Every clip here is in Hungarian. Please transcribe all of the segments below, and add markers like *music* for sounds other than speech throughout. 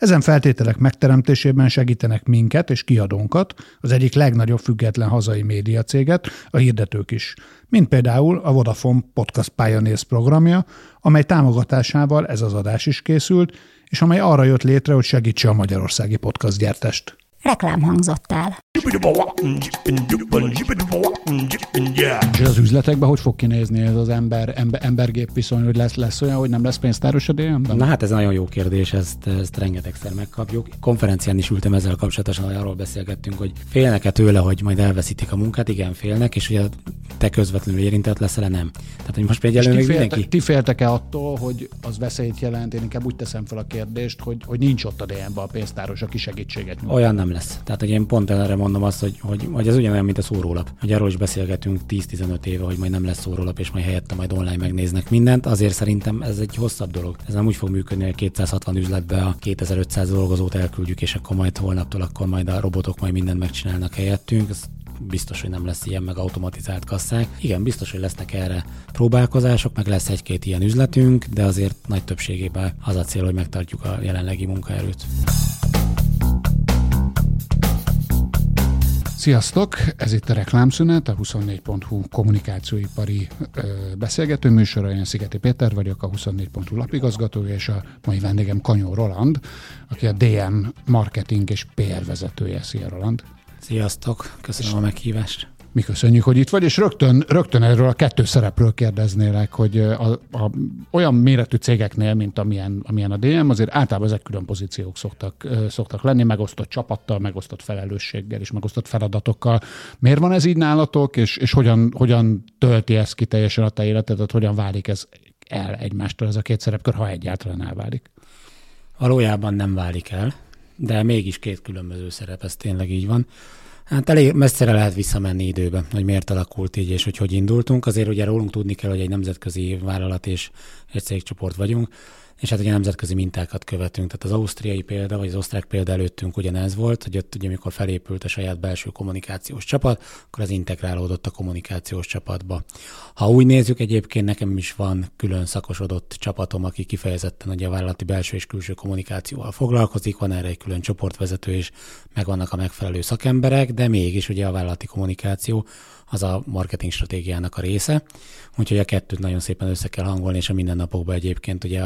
Ezen feltételek megteremtésében segítenek minket és kiadónkat, az egyik legnagyobb független hazai médiacéget, a hirdetők is, mint például a Vodafone Podcast Pioneers programja, amely támogatásával ez az adás is készült, és amely arra jött létre, hogy segítse a magyarországi podcast gyártást. Reklám hangzott el. És az üzletekben hogy fog kinézni ez az ember, ember embergép viszony, hogy lesz, lesz olyan, hogy nem lesz pénztáros a DM-ben? Na hát ez nagyon jó kérdés, ezt, ezt rengetegszer megkapjuk. Konferencián is ültem ezzel kapcsolatosan, hogy arról beszélgettünk, hogy félnek-e tőle, hogy majd elveszítik a munkát, igen, félnek, és hogy te közvetlenül érintett leszel, nem. Tehát, hogy most például még mindenki... Ti féltek-e attól, hogy az veszélyt jelent? Én inkább úgy teszem fel a kérdést, hogy, hogy nincs ott a DM-ben a pénztáros, aki segítséget nyújt. Olyan nem lesz. Tehát, hogy én pont erre mondom azt, hogy, hogy, hogy ez ugyanolyan, mint a szórólap. Hogy arról is beszélgetünk 10-15 éve, hogy majd nem lesz szórólap, és majd helyette majd online megnéznek mindent. Azért szerintem ez egy hosszabb dolog. Ez nem úgy fog működni, hogy 260 üzletbe a 2500 dolgozót elküldjük, és akkor majd holnaptól akkor majd a robotok majd mindent megcsinálnak helyettünk. Ez biztos, hogy nem lesz ilyen, meg automatizált kasszák. Igen, biztos, hogy lesznek erre próbálkozások, meg lesz egy-két ilyen üzletünk, de azért nagy többségében az a cél, hogy megtartjuk a jelenlegi munkaerőt. Sziasztok! Ez itt a Reklámszünet, a 24.hu kommunikációipari ö, beszélgető műsora. Én Szigeti Péter vagyok, a 24.hu lapigazgatója, és a mai vendégem Kanyó Roland, aki a DM marketing és PR vezetője. Szia Roland! Sziasztok! Köszönöm a meghívást! Mi köszönjük, hogy itt vagy, és rögtön, rögtön erről a kettő szerepről kérdeznélek, hogy a, a, olyan méretű cégeknél, mint amilyen, amilyen a DM, azért általában ezek külön pozíciók szoktak, szoktak lenni, megosztott csapattal, megosztott felelősséggel és megosztott feladatokkal. Miért van ez így nálatok, és, és hogyan, hogyan tölti ez ki teljesen a te életedet, hogyan válik ez el egymástól ez a két szerepkör, ha egyáltalán elválik? Valójában nem válik el, de mégis két különböző szerep, ez tényleg így van. Hát elég messzire lehet visszamenni időben, hogy miért alakult így, és hogy hogy indultunk. Azért ugye rólunk tudni kell, hogy egy nemzetközi vállalat és egy cégcsoport vagyunk, és hát ugye nemzetközi mintákat követünk. Tehát az ausztriai példa, vagy az osztrák példa előttünk ugyanez volt, hogy ott ugye amikor felépült a saját belső kommunikációs csapat, akkor az integrálódott a kommunikációs csapatba. Ha úgy nézzük, egyébként nekem is van külön szakosodott csapatom, aki kifejezetten ugye a vállalati belső és külső kommunikációval foglalkozik, van erre egy külön csoportvezető, és megvannak a megfelelő szakemberek, de mégis ugye a vállalati kommunikáció az a marketing stratégiának a része. Úgyhogy a kettőt nagyon szépen össze kell hangolni, és a mindennapokban egyébként ugye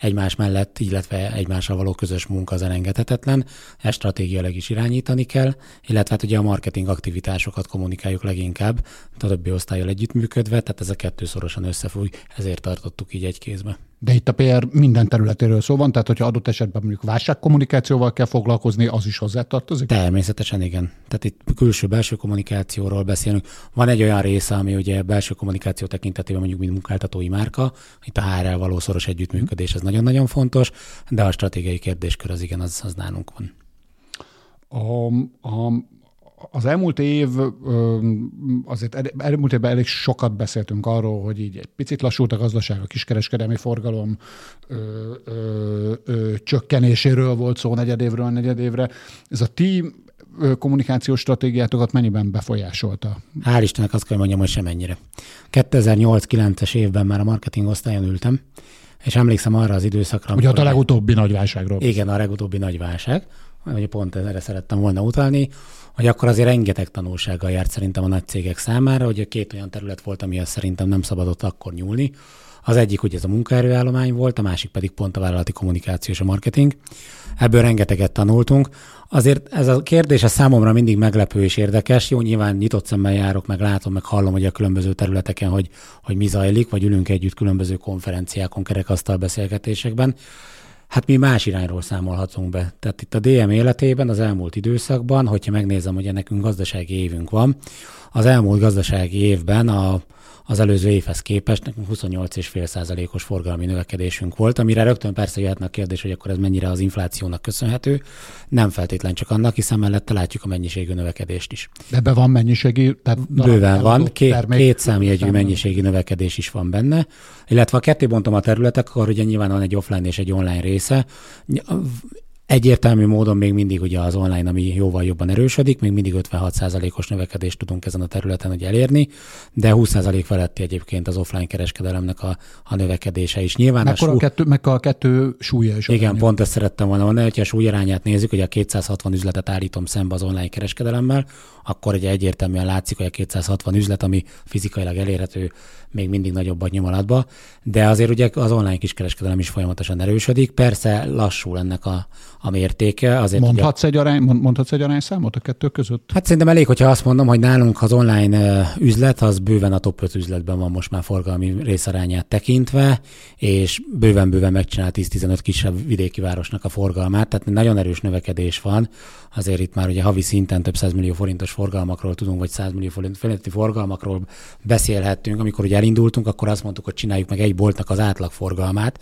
egymás mellett, illetve egymással való közös munka az elengedhetetlen, ezt stratégiailag is irányítani kell, illetve hát ugye a marketing aktivitásokat kommunikáljuk leginkább, a többi osztályjal együttműködve, tehát ez a kettő szorosan összefügg, ezért tartottuk így egy kézbe. De itt a PR minden területéről szó van, tehát hogyha adott esetben mondjuk válságkommunikációval kell foglalkozni, az is hozzátartozik? Természetesen igen. Tehát itt külső-belső kommunikációról beszélünk. Van egy olyan része, ami ugye belső kommunikáció tekintetében mondjuk mint munkáltatói márka, itt a HR-rel való szoros együttműködés, ez nagyon-nagyon fontos, de a stratégiai kérdéskör az igen, az, az nálunk van. A, a, az elmúlt év, azért elmúlt évben elég sokat beszéltünk arról, hogy így egy picit lassult a gazdaság, a kiskereskedelmi forgalom ö, ö, ö, csökkenéséről volt szó negyedévről negyedévre. Ez a ti kommunikációs stratégiátokat mennyiben befolyásolta? Hál' Istennek azt kell mondjam, hogy semennyire. 2008-9-es évben már a marketing osztályon ültem, és emlékszem arra az időszakra. Ugye a legutóbbi nagy válságról. Igen, a legutóbbi nagy válság, hogy pont erre szerettem volna utalni, hogy akkor azért rengeteg tanulsággal járt szerintem a nagy cégek számára, hogy a két olyan terület volt, amihez szerintem nem szabadott akkor nyúlni. Az egyik ugye ez a munkaerőállomány volt, a másik pedig pont a vállalati kommunikáció és a marketing. Ebből rengeteget tanultunk. Azért ez a kérdés a számomra mindig meglepő és érdekes. Jó, nyilván nyitott szemmel járok, meg látom, meg hallom, hogy a különböző területeken, hogy, hogy mi zajlik, vagy ülünk együtt különböző konferenciákon, kerekasztal beszélgetésekben. Hát mi más irányról számolhatunk be. Tehát itt a DM életében az elmúlt időszakban, hogyha megnézem, hogy nekünk gazdasági évünk van, az elmúlt gazdasági évben a, az előző évhez képest nekünk 28,5%-os forgalmi növekedésünk volt, amire rögtön persze jöhetne a kérdés, hogy akkor ez mennyire az inflációnak köszönhető. Nem feltétlen csak annak, hiszen mellette látjuk a mennyiségű növekedést is. De ebben van mennyiségi? Tehát Bőven van, két, két számjegyű mennyiségi növekedés is van benne, illetve a ketté bontom a területek, akkor ugye nyilván van egy offline és egy online része Egyértelmű módon még mindig ugye az online, ami jóval jobban erősödik, még mindig 56%-os növekedést tudunk ezen a területen hogy elérni, de 20% feletti egyébként az offline kereskedelemnek a, a növekedése is. Nyilván meg, a, sú... a kettő, meg a kettő súlya is. Igen, pont ezt szerettem volna mondani, hogyha a súlyarányát nézzük, hogy a 260 üzletet állítom szembe az online kereskedelemmel, akkor ugye egyértelműen látszik, hogy a 260 üzlet, ami fizikailag elérhető, még mindig nagyobbat nyom alatba, de azért ugye az online kiskereskedelem is folyamatosan erősödik. Persze lassul ennek a, a mértéke. Azért mondhatsz, ugye, egy arány, mondhatsz egy arányszámot a kettő között? Hát szerintem elég, hogyha azt mondom, hogy nálunk az online üzlet, az bőven a top 5 üzletben van most már forgalmi részarányát tekintve, és bőven-bőven megcsinál 10-15 kisebb vidéki városnak a forgalmát, tehát nagyon erős növekedés van. Azért itt már ugye havi szinten több millió forintos forgalmakról tudunk, vagy 100 millió forint feletti forgalmakról beszélhettünk. Amikor ugye elindultunk, akkor azt mondtuk, hogy csináljuk meg egy boltnak az átlagforgalmát,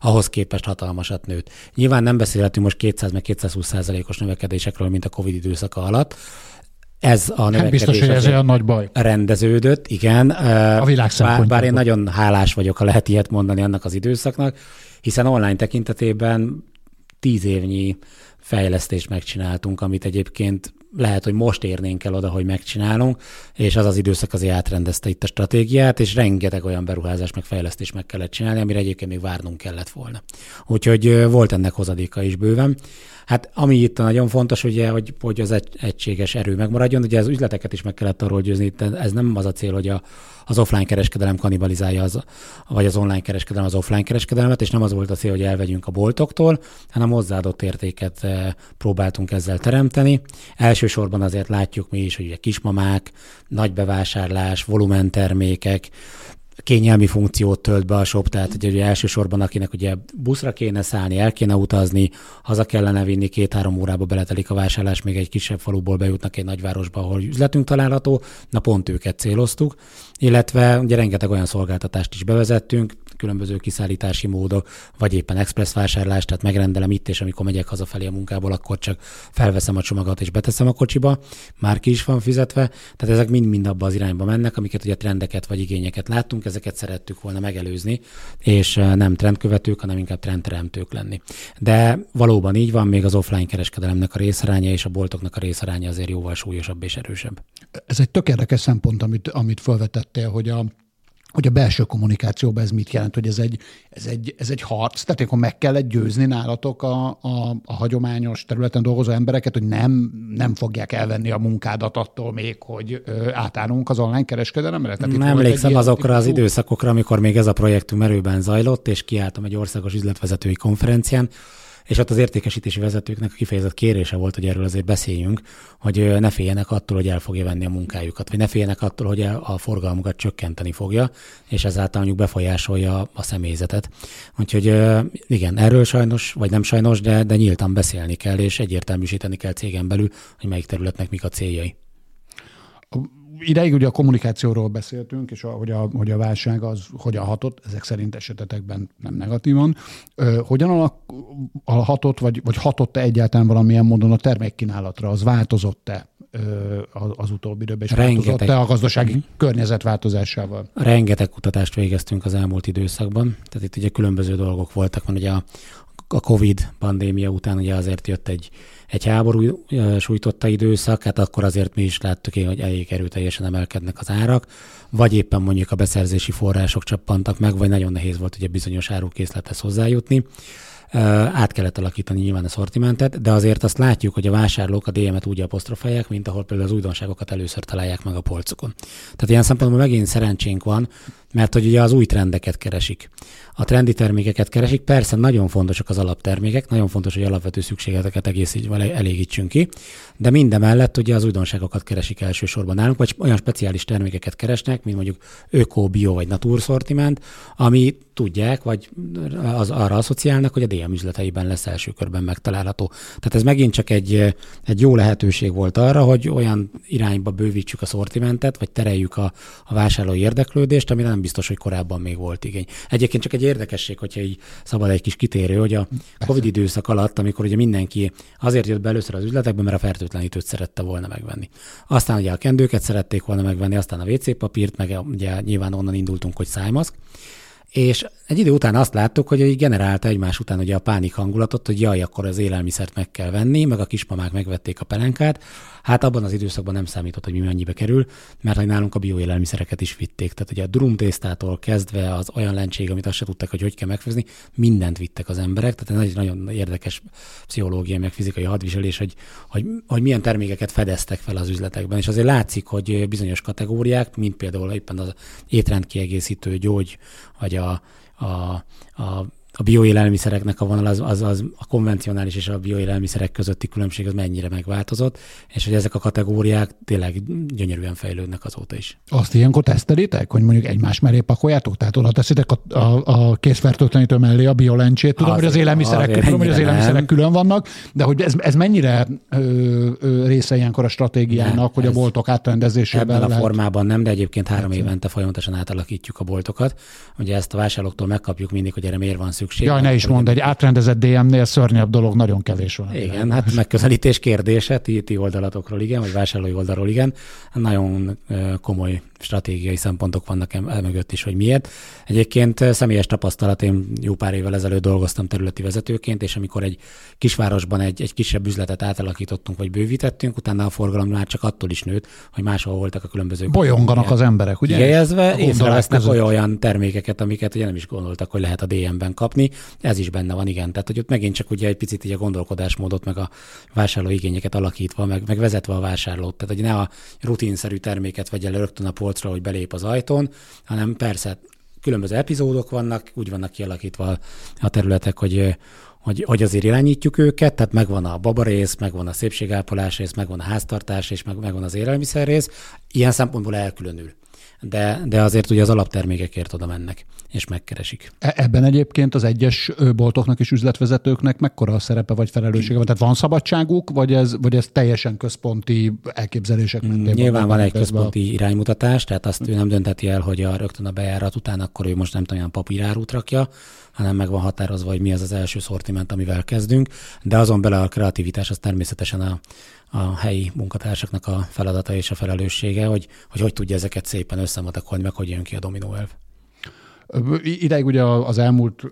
ahhoz képest hatalmasat nőtt. Nyilván nem beszélhetünk most 200 meg 220 százalékos növekedésekről, mint a Covid időszaka alatt, ez a növekedés hát biztos, hogy ez olyan nagy baj. Rendeződött, igen. A világ bár, bár én nagyon hálás vagyok, ha lehet ilyet mondani annak az időszaknak, hiszen online tekintetében tíz évnyi fejlesztést megcsináltunk, amit egyébként lehet, hogy most érnénk el oda, hogy megcsinálunk, és az az időszak azért átrendezte itt a stratégiát, és rengeteg olyan beruházás meg fejlesztés meg kellett csinálni, amire egyébként még várnunk kellett volna. Úgyhogy volt ennek hozadéka is bőven. Hát ami itt nagyon fontos, ugye, hogy, hogy az egy, egységes erő megmaradjon, ugye az üzleteket is meg kellett arról győzni, ez nem az a cél, hogy a, az offline kereskedelem kanibalizálja, az, vagy az online kereskedelem az offline kereskedelmet, és nem az volt a cél, hogy elvegyünk a boltoktól, hanem hozzáadott értéket próbáltunk ezzel teremteni. Elsősorban azért látjuk mi is, hogy ugye kismamák, nagy bevásárlás, volumentermékek, kényelmi funkciót tölt be a shop, tehát ugye, elsősorban akinek ugye buszra kéne szállni, el kéne utazni, haza kellene vinni, két-három órába beletelik a vásárlás, még egy kisebb faluból bejutnak egy nagyvárosba, ahol üzletünk található, na pont őket céloztuk, illetve ugye rengeteg olyan szolgáltatást is bevezettünk, különböző kiszállítási módok, vagy éppen express vásárlás, tehát megrendelem itt, és amikor megyek hazafelé a munkából, akkor csak felveszem a csomagot és beteszem a kocsiba, már ki is van fizetve, tehát ezek mind-mind abba az irányba mennek, amiket ugye trendeket vagy igényeket láttunk, ezeket szerettük volna megelőzni, és nem trendkövetők, hanem inkább trendteremtők lenni. De valóban így van, még az offline kereskedelemnek a részaránya és a boltoknak a részaránya azért jóval súlyosabb és erősebb. Ez egy tök érdekes szempont, amit, amit felvetettél, hogy a, hogy a belső kommunikációban ez mit jelent, hogy ez egy, ez egy, ez egy harc, tehát akkor meg kell győzni nálatok a, a, a hagyományos területen dolgozó embereket, hogy nem, nem fogják elvenni a munkádat attól még, hogy ö, átállunk az online kereskedelemre? Tehát nem emlékszem azokra az időszakokra, amikor még ez a projektünk merőben zajlott, és kiálltam egy országos üzletvezetői konferencián, és ott az értékesítési vezetőknek a kifejezett kérése volt, hogy erről azért beszéljünk, hogy ne féljenek attól, hogy el fogja venni a munkájukat, vagy ne féljenek attól, hogy a forgalmukat csökkenteni fogja, és ezáltal mondjuk befolyásolja a személyzetet. Úgyhogy igen, erről sajnos, vagy nem sajnos, de, de nyíltan beszélni kell, és egyértelműsíteni kell cégen belül, hogy melyik területnek mik a céljai ideig ugye a kommunikációról beszéltünk, és a, hogy, a, hogy a válság az hogyan hatott, ezek szerint esetetekben nem negatívan. Ö, hogyan hatott, vagy, vagy hatott-e egyáltalán valamilyen módon a termékkínálatra? Az változott-e az, az utóbbi időben, és változott-e a gazdasági uh-huh. környezet változásával? Rengeteg kutatást végeztünk az elmúlt időszakban, tehát itt ugye különböző dolgok voltak, van ugye a, a Covid pandémia után ugye azért jött egy egy háború sújtotta időszak, hát akkor azért mi is láttuk, hogy elég erőteljesen emelkednek az árak, vagy éppen mondjuk a beszerzési források csappantak meg, vagy nagyon nehéz volt ugye bizonyos árukészlethez hozzájutni át kellett alakítani nyilván a szortimentet, de azért azt látjuk, hogy a vásárlók a DM-et úgy apostrofálják, mint ahol például az újdonságokat először találják meg a polcokon. Tehát ilyen szempontból megint szerencsénk van, mert hogy ugye az új trendeket keresik. A trendi termékeket keresik, persze nagyon fontosak az alaptermékek, nagyon fontos, hogy alapvető szükségleteket egész így elégítsünk ki, de mindemellett ugye az újdonságokat keresik elsősorban nálunk, vagy olyan speciális termékeket keresnek, mint mondjuk öko, bio vagy natur szortiment, ami tudják, vagy az arra asszociálnak, hogy a DM üzleteiben lesz első körben megtalálható. Tehát ez megint csak egy, egy jó lehetőség volt arra, hogy olyan irányba bővítsük a szortimentet, vagy tereljük a, a vásárlói érdeklődést, ami nem biztos, hogy korábban még volt igény. Egyébként csak egy érdekesség, hogyha így szabad egy kis kitérő, hogy a Covid időszak alatt, amikor ugye mindenki azért jött be először az üzletekbe, mert a fertőtlenítőt szerette volna megvenni. Aztán ugye a kendőket szerették volna megvenni, aztán a WC papírt, meg ugye nyilván onnan indultunk, hogy szájmaszk és egy idő után azt láttuk, hogy így generálta egymás után ugye a pánik hangulatot, hogy jaj, akkor az élelmiszert meg kell venni, meg a kismamák megvették a pelenkát. Hát abban az időszakban nem számított, hogy mi mennyibe kerül, mert hogy nálunk a bioélelmiszereket is vitték. Tehát ugye a durum tésztától kezdve az olyan lentség, amit azt se tudtak, hogy hogy kell megfőzni, mindent vittek az emberek. Tehát egy nagyon érdekes pszichológiai, meg fizikai hadviselés, hogy, hogy, hogy milyen termékeket fedeztek fel az üzletekben. És azért látszik, hogy bizonyos kategóriák, mint például éppen az étrendkiegészítő gyógy, vagy a, a, a a bioélelmiszereknek a vonal, az, az, az a konvencionális és a bioélelmiszerek közötti különbség az mennyire megváltozott, és hogy ezek a kategóriák tényleg gyönyörűen fejlődnek azóta is. Azt ilyenkor tesztelitek, hogy mondjuk egymás mellé pakoljátok? Tehát oda teszitek a, a, a készfertőtlenítő mellé a biolencsét? Tudom, hogy az élelmiszerek, tudom, hogy az élelmiszerek külön vannak, de hogy ez, ez mennyire ö, ö, része ilyenkor a stratégiának, nem, hogy a boltok átrendezésében Ebben lehet... a formában nem, de egyébként három évente folyamatosan átalakítjuk a boltokat. Ugye ezt a vásárlóktól megkapjuk mindig, hogy erre miért van szükség. Jaj, ne is mondd, egy átrendezett DM-nél szörnyebb dolog nagyon kevés van. Igen, hát megközelítés kérdése, ti, ti oldalatokról igen, vagy vásárlói oldalról igen. Nagyon komoly stratégiai szempontok vannak el mögött is, hogy miért. Egyébként személyes tapasztalat, én jó pár évvel ezelőtt dolgoztam területi vezetőként, és amikor egy kisvárosban egy, egy kisebb üzletet átalakítottunk, vagy bővítettünk, utána a forgalom már csak attól is nőtt, hogy máshol voltak a különböző. Bolyonganak az emberek, ugye? Kihelyezve, észrevesznek olyan, olyan termékeket, amiket ugye nem is gondoltak, hogy lehet a DM-ben kapni. Ez is benne van, igen. Tehát, hogy ott megint csak ugye egy picit így a gondolkodásmódot, meg a vásárló igényeket alakítva, meg, meg vezetve a vásárlót. Tehát, hogy ne a rutinszerű terméket vegye le rögtön a polcra, hogy belép az ajtón, hanem persze különböző epizódok vannak, úgy vannak kialakítva a területek, hogy, hogy, hogy azért irányítjuk őket, tehát megvan a babarész, megvan a szépségápolás rész, megvan a háztartás és meg, megvan az élelmiszer rész. Ilyen szempontból elkülönül de, de azért ugye az alaptermékekért oda mennek, és megkeresik. E- ebben egyébként az egyes boltoknak és üzletvezetőknek mekkora a szerepe vagy felelőssége van? Tehát van szabadságuk, vagy ez, vagy ez teljesen központi elképzelések mentén? Nyilván van egy központi a... iránymutatás, tehát azt ő nem dönteti el, hogy a rögtön a bejárat után akkor ő most nem tudom, olyan papírárút rakja, hanem meg van határozva, hogy mi az az első szortiment, amivel kezdünk, de azon bele a kreativitás az természetesen a, a helyi munkatársaknak a feladata és a felelőssége, hogy hogy, hogy tudja ezeket szépen összematakolni, meg hogy jön ki a dominó elv. Ideig ugye az elmúlt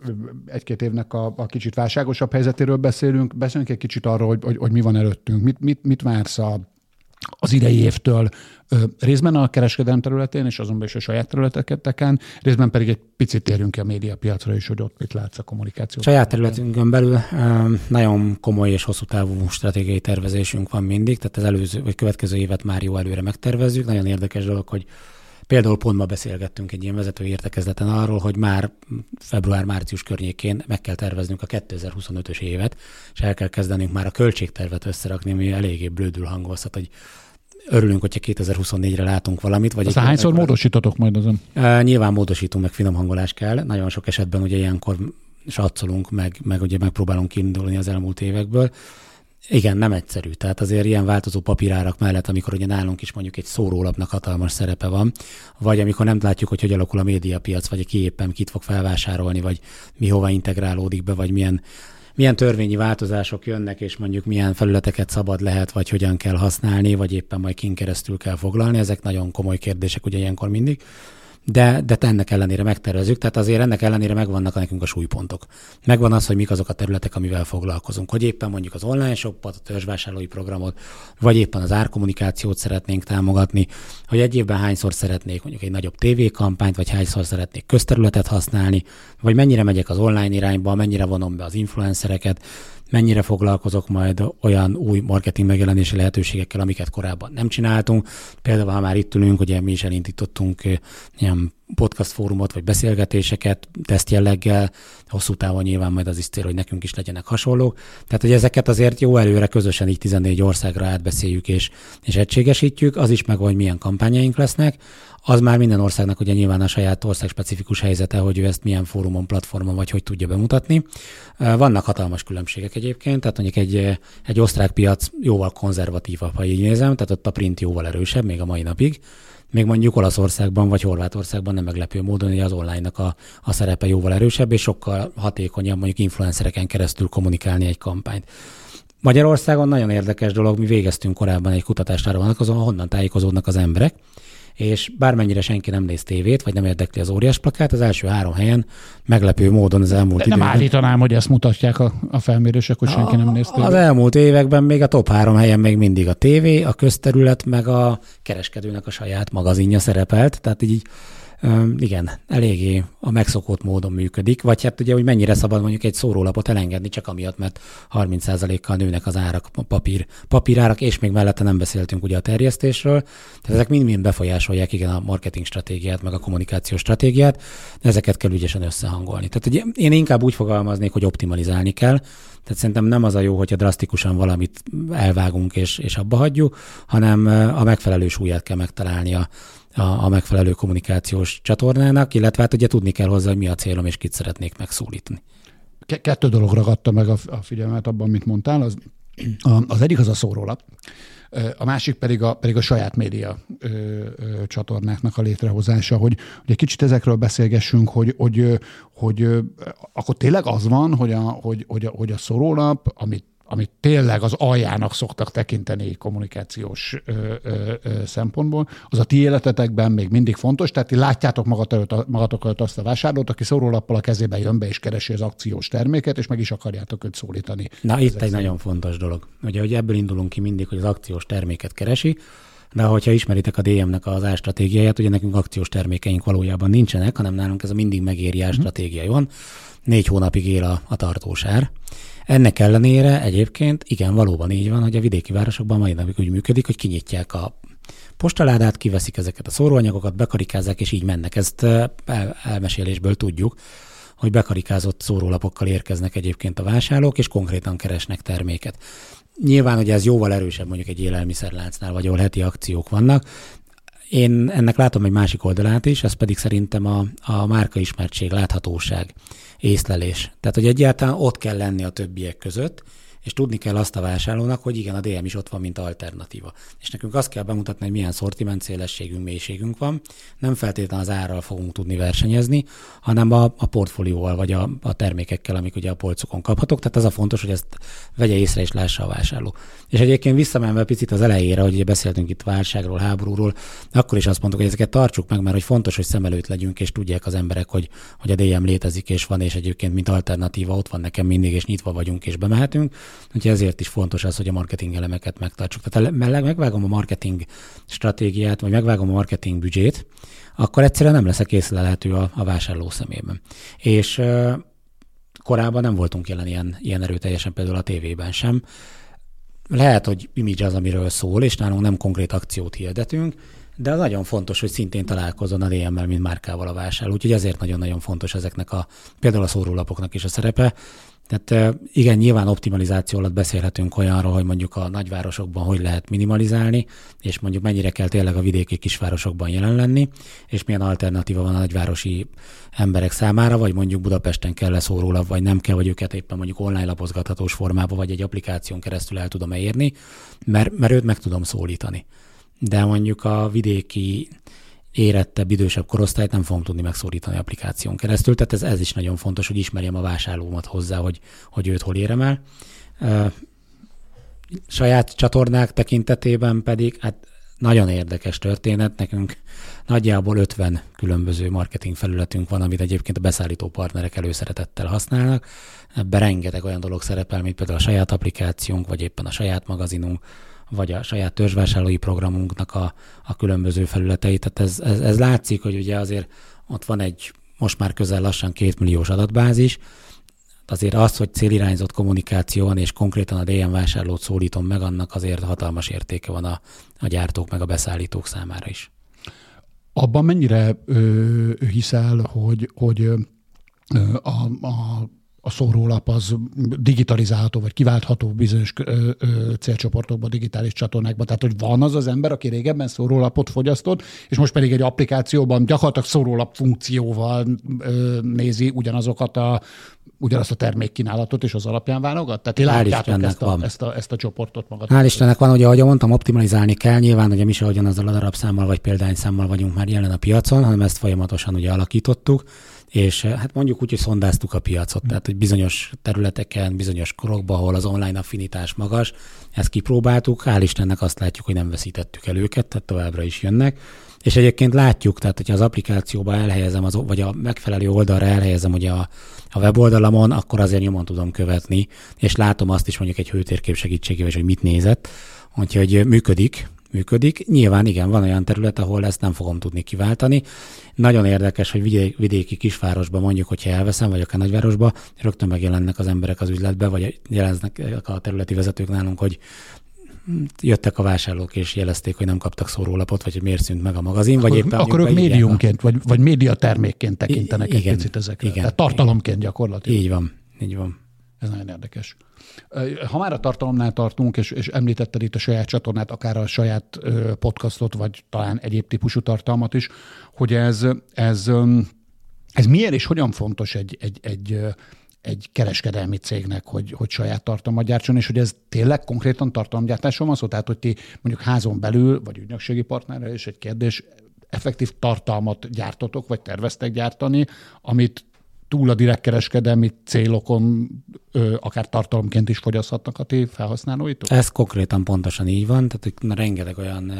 egy-két évnek a, a kicsit válságosabb helyzetéről beszélünk. Beszélünk egy kicsit arról, hogy, hogy, hogy mi van előttünk. Mit, mit, mit vársz a, az idei évtől részben a kereskedelem területén, és azonban is a saját területeken, részben pedig egy picit térjünk ki a médiapiacra is, hogy ott mit látsz a kommunikáció. Saját területünkön belül nagyon komoly és hosszú távú stratégiai tervezésünk van mindig, tehát az előző vagy következő évet már jó előre megtervezzük. Nagyon érdekes dolog, hogy Például pont ma beszélgettünk egy ilyen vezetői értekezleten arról, hogy már február-március környékén meg kell terveznünk a 2025-ös évet, és el kell kezdenünk már a költségtervet összerakni, ami eléggé blödül hangozhat, hogy örülünk, hogyha 2024-re látunk valamit. Vagy Aztán hányszor meg... módosítotok majd azon? Uh, nyilván módosítunk, meg finom hangolás kell. Nagyon sok esetben ugye ilyenkor satszolunk, meg, meg ugye megpróbálunk kiindulni az elmúlt évekből. Igen, nem egyszerű. Tehát azért ilyen változó papírárak mellett, amikor ugye nálunk is mondjuk egy szórólapnak hatalmas szerepe van, vagy amikor nem látjuk, hogy hogy alakul a médiapiac, vagy ki éppen kit fog felvásárolni, vagy mi hova integrálódik be, vagy milyen milyen törvényi változások jönnek, és mondjuk milyen felületeket szabad lehet, vagy hogyan kell használni, vagy éppen majd kin keresztül kell foglalni. Ezek nagyon komoly kérdések ugye ilyenkor mindig de, de ennek ellenére megtervezzük, tehát azért ennek ellenére megvannak a nekünk a súlypontok. Megvan az, hogy mik azok a területek, amivel foglalkozunk. Hogy éppen mondjuk az online shopot, a törzsvásárlói programot, vagy éppen az árkommunikációt szeretnénk támogatni, hogy egy évben hányszor szeretnék mondjuk egy nagyobb tévékampányt, vagy hányszor szeretnék közterületet használni, vagy mennyire megyek az online irányba, mennyire vonom be az influencereket, mennyire foglalkozok majd olyan új marketing megjelenési lehetőségekkel, amiket korábban nem csináltunk. Például, ha már itt ülünk, ugye mi is elindítottunk ilyen podcast fórumot, vagy beszélgetéseket tesztjelleggel, hosszú távon nyilván majd az is cél, hogy nekünk is legyenek hasonlók. Tehát, hogy ezeket azért jó előre közösen így 14 országra átbeszéljük és, és egységesítjük, az is meg, hogy milyen kampányaink lesznek, az már minden országnak ugye nyilván a saját ország specifikus helyzete, hogy ő ezt milyen fórumon, platformon vagy hogy tudja bemutatni. Vannak hatalmas különbségek egyébként, tehát mondjuk egy, egy osztrák piac jóval konzervatívabb, ha így nézem, tehát ott a print jóval erősebb, még a mai napig. Még mondjuk Olaszországban vagy Horvátországban nem meglepő módon, hogy az online-nak a, a szerepe jóval erősebb, és sokkal hatékonyabb mondjuk influencereken keresztül kommunikálni egy kampányt. Magyarországon nagyon érdekes dolog, mi végeztünk korábban egy kutatást arra vonatkozóan, honnan tájékozódnak az emberek, és bármennyire senki nem néz tévét, vagy nem érdekli az óriás plakát, az első három helyen meglepő módon az elmúlt De nem időben. állítanám, hogy ezt mutatják a, a felmérések, hogy senki nem néz Az tévét. elmúlt években még a top három helyen még mindig a tévé, a közterület, meg a kereskedőnek a saját magazinja szerepelt, tehát így Üm, igen, eléggé a megszokott módon működik, vagy hát ugye, hogy mennyire szabad mondjuk egy szórólapot elengedni, csak amiatt, mert 30%-kal nőnek az árak, papír, papírárak, és még mellette nem beszéltünk ugye a terjesztésről. Tehát ezek mind-mind befolyásolják igen a marketing stratégiát, meg a kommunikációs stratégiát, de ezeket kell ügyesen összehangolni. Tehát ugye, én inkább úgy fogalmaznék, hogy optimalizálni kell, tehát szerintem nem az a jó, hogyha drasztikusan valamit elvágunk és, és abba hagyjuk, hanem a megfelelő súlyát kell megtalálni a, a, a megfelelő kommunikációs csatornának, illetve hát ugye tudni kell hozzá, hogy mi a célom, és kit szeretnék megszólítani. Kettő dolog ragadta meg a, a figyelmet abban, amit mondtál. Az, a, az egyik az a szórólap, a másik pedig a, pedig a saját média ö, ö, csatornáknak a létrehozása, hogy, hogy egy kicsit ezekről beszélgessünk, hogy, hogy, hogy, hogy akkor tényleg az van, hogy a, hogy, hogy a, hogy a szórólap, amit amit tényleg az aljának szoktak tekinteni kommunikációs ö, ö, ö, szempontból, az a ti életetekben még mindig fontos, tehát ti látjátok magatok előtt azt a vásárlót, aki szórólappal a kezébe jön be és keresi az akciós terméket, és meg is akarjátok őt szólítani. Na itt egy szerint. nagyon fontos dolog. Ugye, hogy ebből indulunk ki mindig, hogy az akciós terméket keresi, de hogyha ismeritek a DM-nek az árstratégiáját, ugye nekünk akciós termékeink valójában nincsenek, hanem nálunk ez a mindig megéri árstratégia van. Négy hónapig él a, a tartósár. Ennek ellenére egyébként igen, valóban így van, hogy a vidéki városokban mai napig úgy működik, hogy kinyitják a postaládát, kiveszik ezeket a szóróanyagokat, bekarikázzák, és így mennek. Ezt el, elmesélésből tudjuk, hogy bekarikázott szórólapokkal érkeznek egyébként a vásárlók, és konkrétan keresnek terméket. Nyilván, hogy ez jóval erősebb mondjuk egy élelmiszerláncnál, vagy ahol heti akciók vannak. Én ennek látom egy másik oldalát is, ez pedig szerintem a, a márka ismertség, láthatóság, észlelés. Tehát, hogy egyáltalán ott kell lenni a többiek között, és tudni kell azt a vásárlónak, hogy igen, a DM is ott van, mint alternatíva. És nekünk azt kell bemutatni, hogy milyen szortiment szélességünk, mélységünk van. Nem feltétlenül az árral fogunk tudni versenyezni, hanem a, a portfólióval, vagy a, a termékekkel, amik ugye a polcokon kaphatok. Tehát az a fontos, hogy ezt vegye észre és lássa a vásárló. És egyébként visszamenve picit az elejére, hogy ugye beszéltünk itt válságról, háborúról, akkor is azt mondtuk, hogy ezeket tartsuk meg, mert hogy fontos, hogy szem előtt legyünk, és tudják az emberek, hogy, hogy a DM létezik és van, és egyébként mint alternatíva ott van nekem mindig, és nyitva vagyunk, és bemehetünk. Úgyhogy ezért is fontos az, hogy a marketing elemeket megtartsuk. Tehát megvágom a marketing stratégiát, vagy megvágom a marketing büdzsét, akkor egyszerűen nem leszek észlelhető a, a vásárló szemében. És korábban nem voltunk jelen ilyen, ilyen erőteljesen például a tévében sem. Lehet, hogy image az, amiről szól, és nálunk nem konkrét akciót hirdetünk, de az nagyon fontos, hogy szintén találkozon a DM-mel, mint márkával a vásárló. Úgyhogy ezért nagyon-nagyon fontos ezeknek a, például a szórólapoknak is a szerepe, tehát igen, nyilván optimalizáció alatt beszélhetünk olyanról, hogy mondjuk a nagyvárosokban hogy lehet minimalizálni, és mondjuk mennyire kell tényleg a vidéki kisvárosokban jelen lenni, és milyen alternatíva van a nagyvárosi emberek számára, vagy mondjuk Budapesten kell leszórólag, vagy nem kell, vagy őket éppen mondjuk online lapozgathatós formába, vagy egy applikáción keresztül el tudom érni, mert, mert őt meg tudom szólítani. De mondjuk a vidéki érettebb, idősebb korosztályt nem fogom tudni megszólítani applikáción keresztül, tehát ez, ez is nagyon fontos, hogy ismerjem a vásárlómat hozzá, hogy, hogy őt hol érem el. Saját csatornák tekintetében pedig, hát nagyon érdekes történet, nekünk nagyjából 50 különböző marketing felületünk van, amit egyébként a beszállító partnerek előszeretettel használnak. Ebben rengeteg olyan dolog szerepel, mint például a saját applikációnk, vagy éppen a saját magazinunk, vagy a saját törzsvásárlói programunknak a, a különböző felületei. Tehát ez, ez, ez látszik, hogy ugye azért ott van egy most már közel lassan két milliós adatbázis, azért az, hogy célirányzott kommunikáció van, és konkrétan a DM vásárlót szólítom meg, annak azért hatalmas értéke van a, a gyártók meg a beszállítók számára is. Abban mennyire ö, hiszel, hogy, hogy ö, a, a a szórólap az digitalizálható, vagy kiváltható bizonyos ö, ö, célcsoportokba, digitális csatornákba. Tehát, hogy van az az ember, aki régebben szórólapot fogyasztott, és most pedig egy applikációban gyakorlatilag szórólap funkcióval ö, nézi ugyanazokat a ugyanazt a termékkínálatot, és az alapján válogat? Tehát ti látjátok ezt a, ezt, a, ezt a csoportot magad. Hál' Istennek van, ugye ahogy mondtam, optimalizálni kell. Nyilván, hogy mi se ugyanazzal a darabszámmal vagy példányszámmal vagyunk már jelen a piacon, hanem ezt folyamatosan ugye alakítottuk és hát mondjuk úgy, hogy szondáztuk a piacot, tehát hogy bizonyos területeken, bizonyos korokban, ahol az online affinitás magas, ezt kipróbáltuk, hál' Istennek azt látjuk, hogy nem veszítettük el őket, tehát továbbra is jönnek, És egyébként látjuk, tehát hogyha az applikációba elhelyezem, az, vagy a megfelelő oldalra elhelyezem ugye a, a weboldalamon, akkor azért nyomon tudom követni, és látom azt is mondjuk egy hőtérkép segítségével, hogy mit nézett, úgyhogy működik, működik. Nyilván igen, van olyan terület, ahol ezt nem fogom tudni kiváltani. Nagyon érdekes, hogy vidéki kisvárosban mondjuk, hogyha elveszem, vagy akár nagyvárosba, rögtön megjelennek az emberek az üzletbe, vagy jeleznek a területi vezetők nálunk, hogy jöttek a vásárlók és jelezték, hogy nem kaptak szórólapot, vagy hogy miért szűnt meg a magazin, akkor, vagy éppen... Akkor ők médiumként, vagy, vagy médiatermékként tekintenek igen, egy picit ezekre. Igen, Tehát tartalomként gyakorlatilag. Így van, így van. Ez nagyon érdekes. Ha már a tartalomnál tartunk, és, és említetted itt a saját csatornát, akár a saját podcastot, vagy talán egyéb típusú tartalmat is, hogy ez, ez, ez miért és hogyan fontos egy, egy, egy, egy kereskedelmi cégnek, hogy, hogy saját tartalmat gyártson, és hogy ez tényleg konkrétan tartalomgyártáson van szó? Tehát, hogy ti mondjuk házon belül, vagy ügynökségi partnerrel, és egy kérdés, effektív tartalmat gyártotok, vagy terveztek gyártani, amit túl a direkt kereskedelmi célokon akár tartalomként is fogyaszthatnak a ti felhasználóitok? Ez konkrétan pontosan így van, tehát rengeteg olyan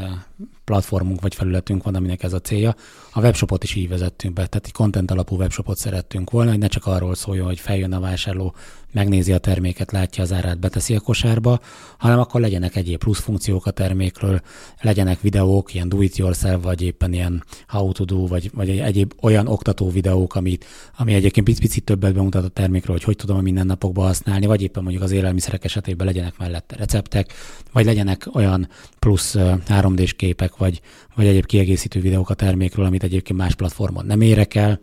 platformunk vagy felületünk van, aminek ez a célja. A webshopot is így vezettünk be, tehát egy content alapú webshopot szerettünk volna, hogy ne csak arról szóljon, hogy feljön a vásárló, megnézi a terméket, látja az árát, beteszi a kosárba, hanem akkor legyenek egyéb plusz funkciók a termékről, legyenek videók, ilyen do it yourself, vagy éppen ilyen how to do, vagy, vagy egyéb olyan oktató videók, amit, ami egyébként picit többet bemutat a termékről, hogy hogy tudom a mindennapokban használni, vagy éppen mondjuk az élelmiszerek esetében legyenek mellette receptek, vagy legyenek olyan plusz 3D-s képek, vagy, vagy egyéb kiegészítő videók a termékről, amit egyébként más platformon nem érek el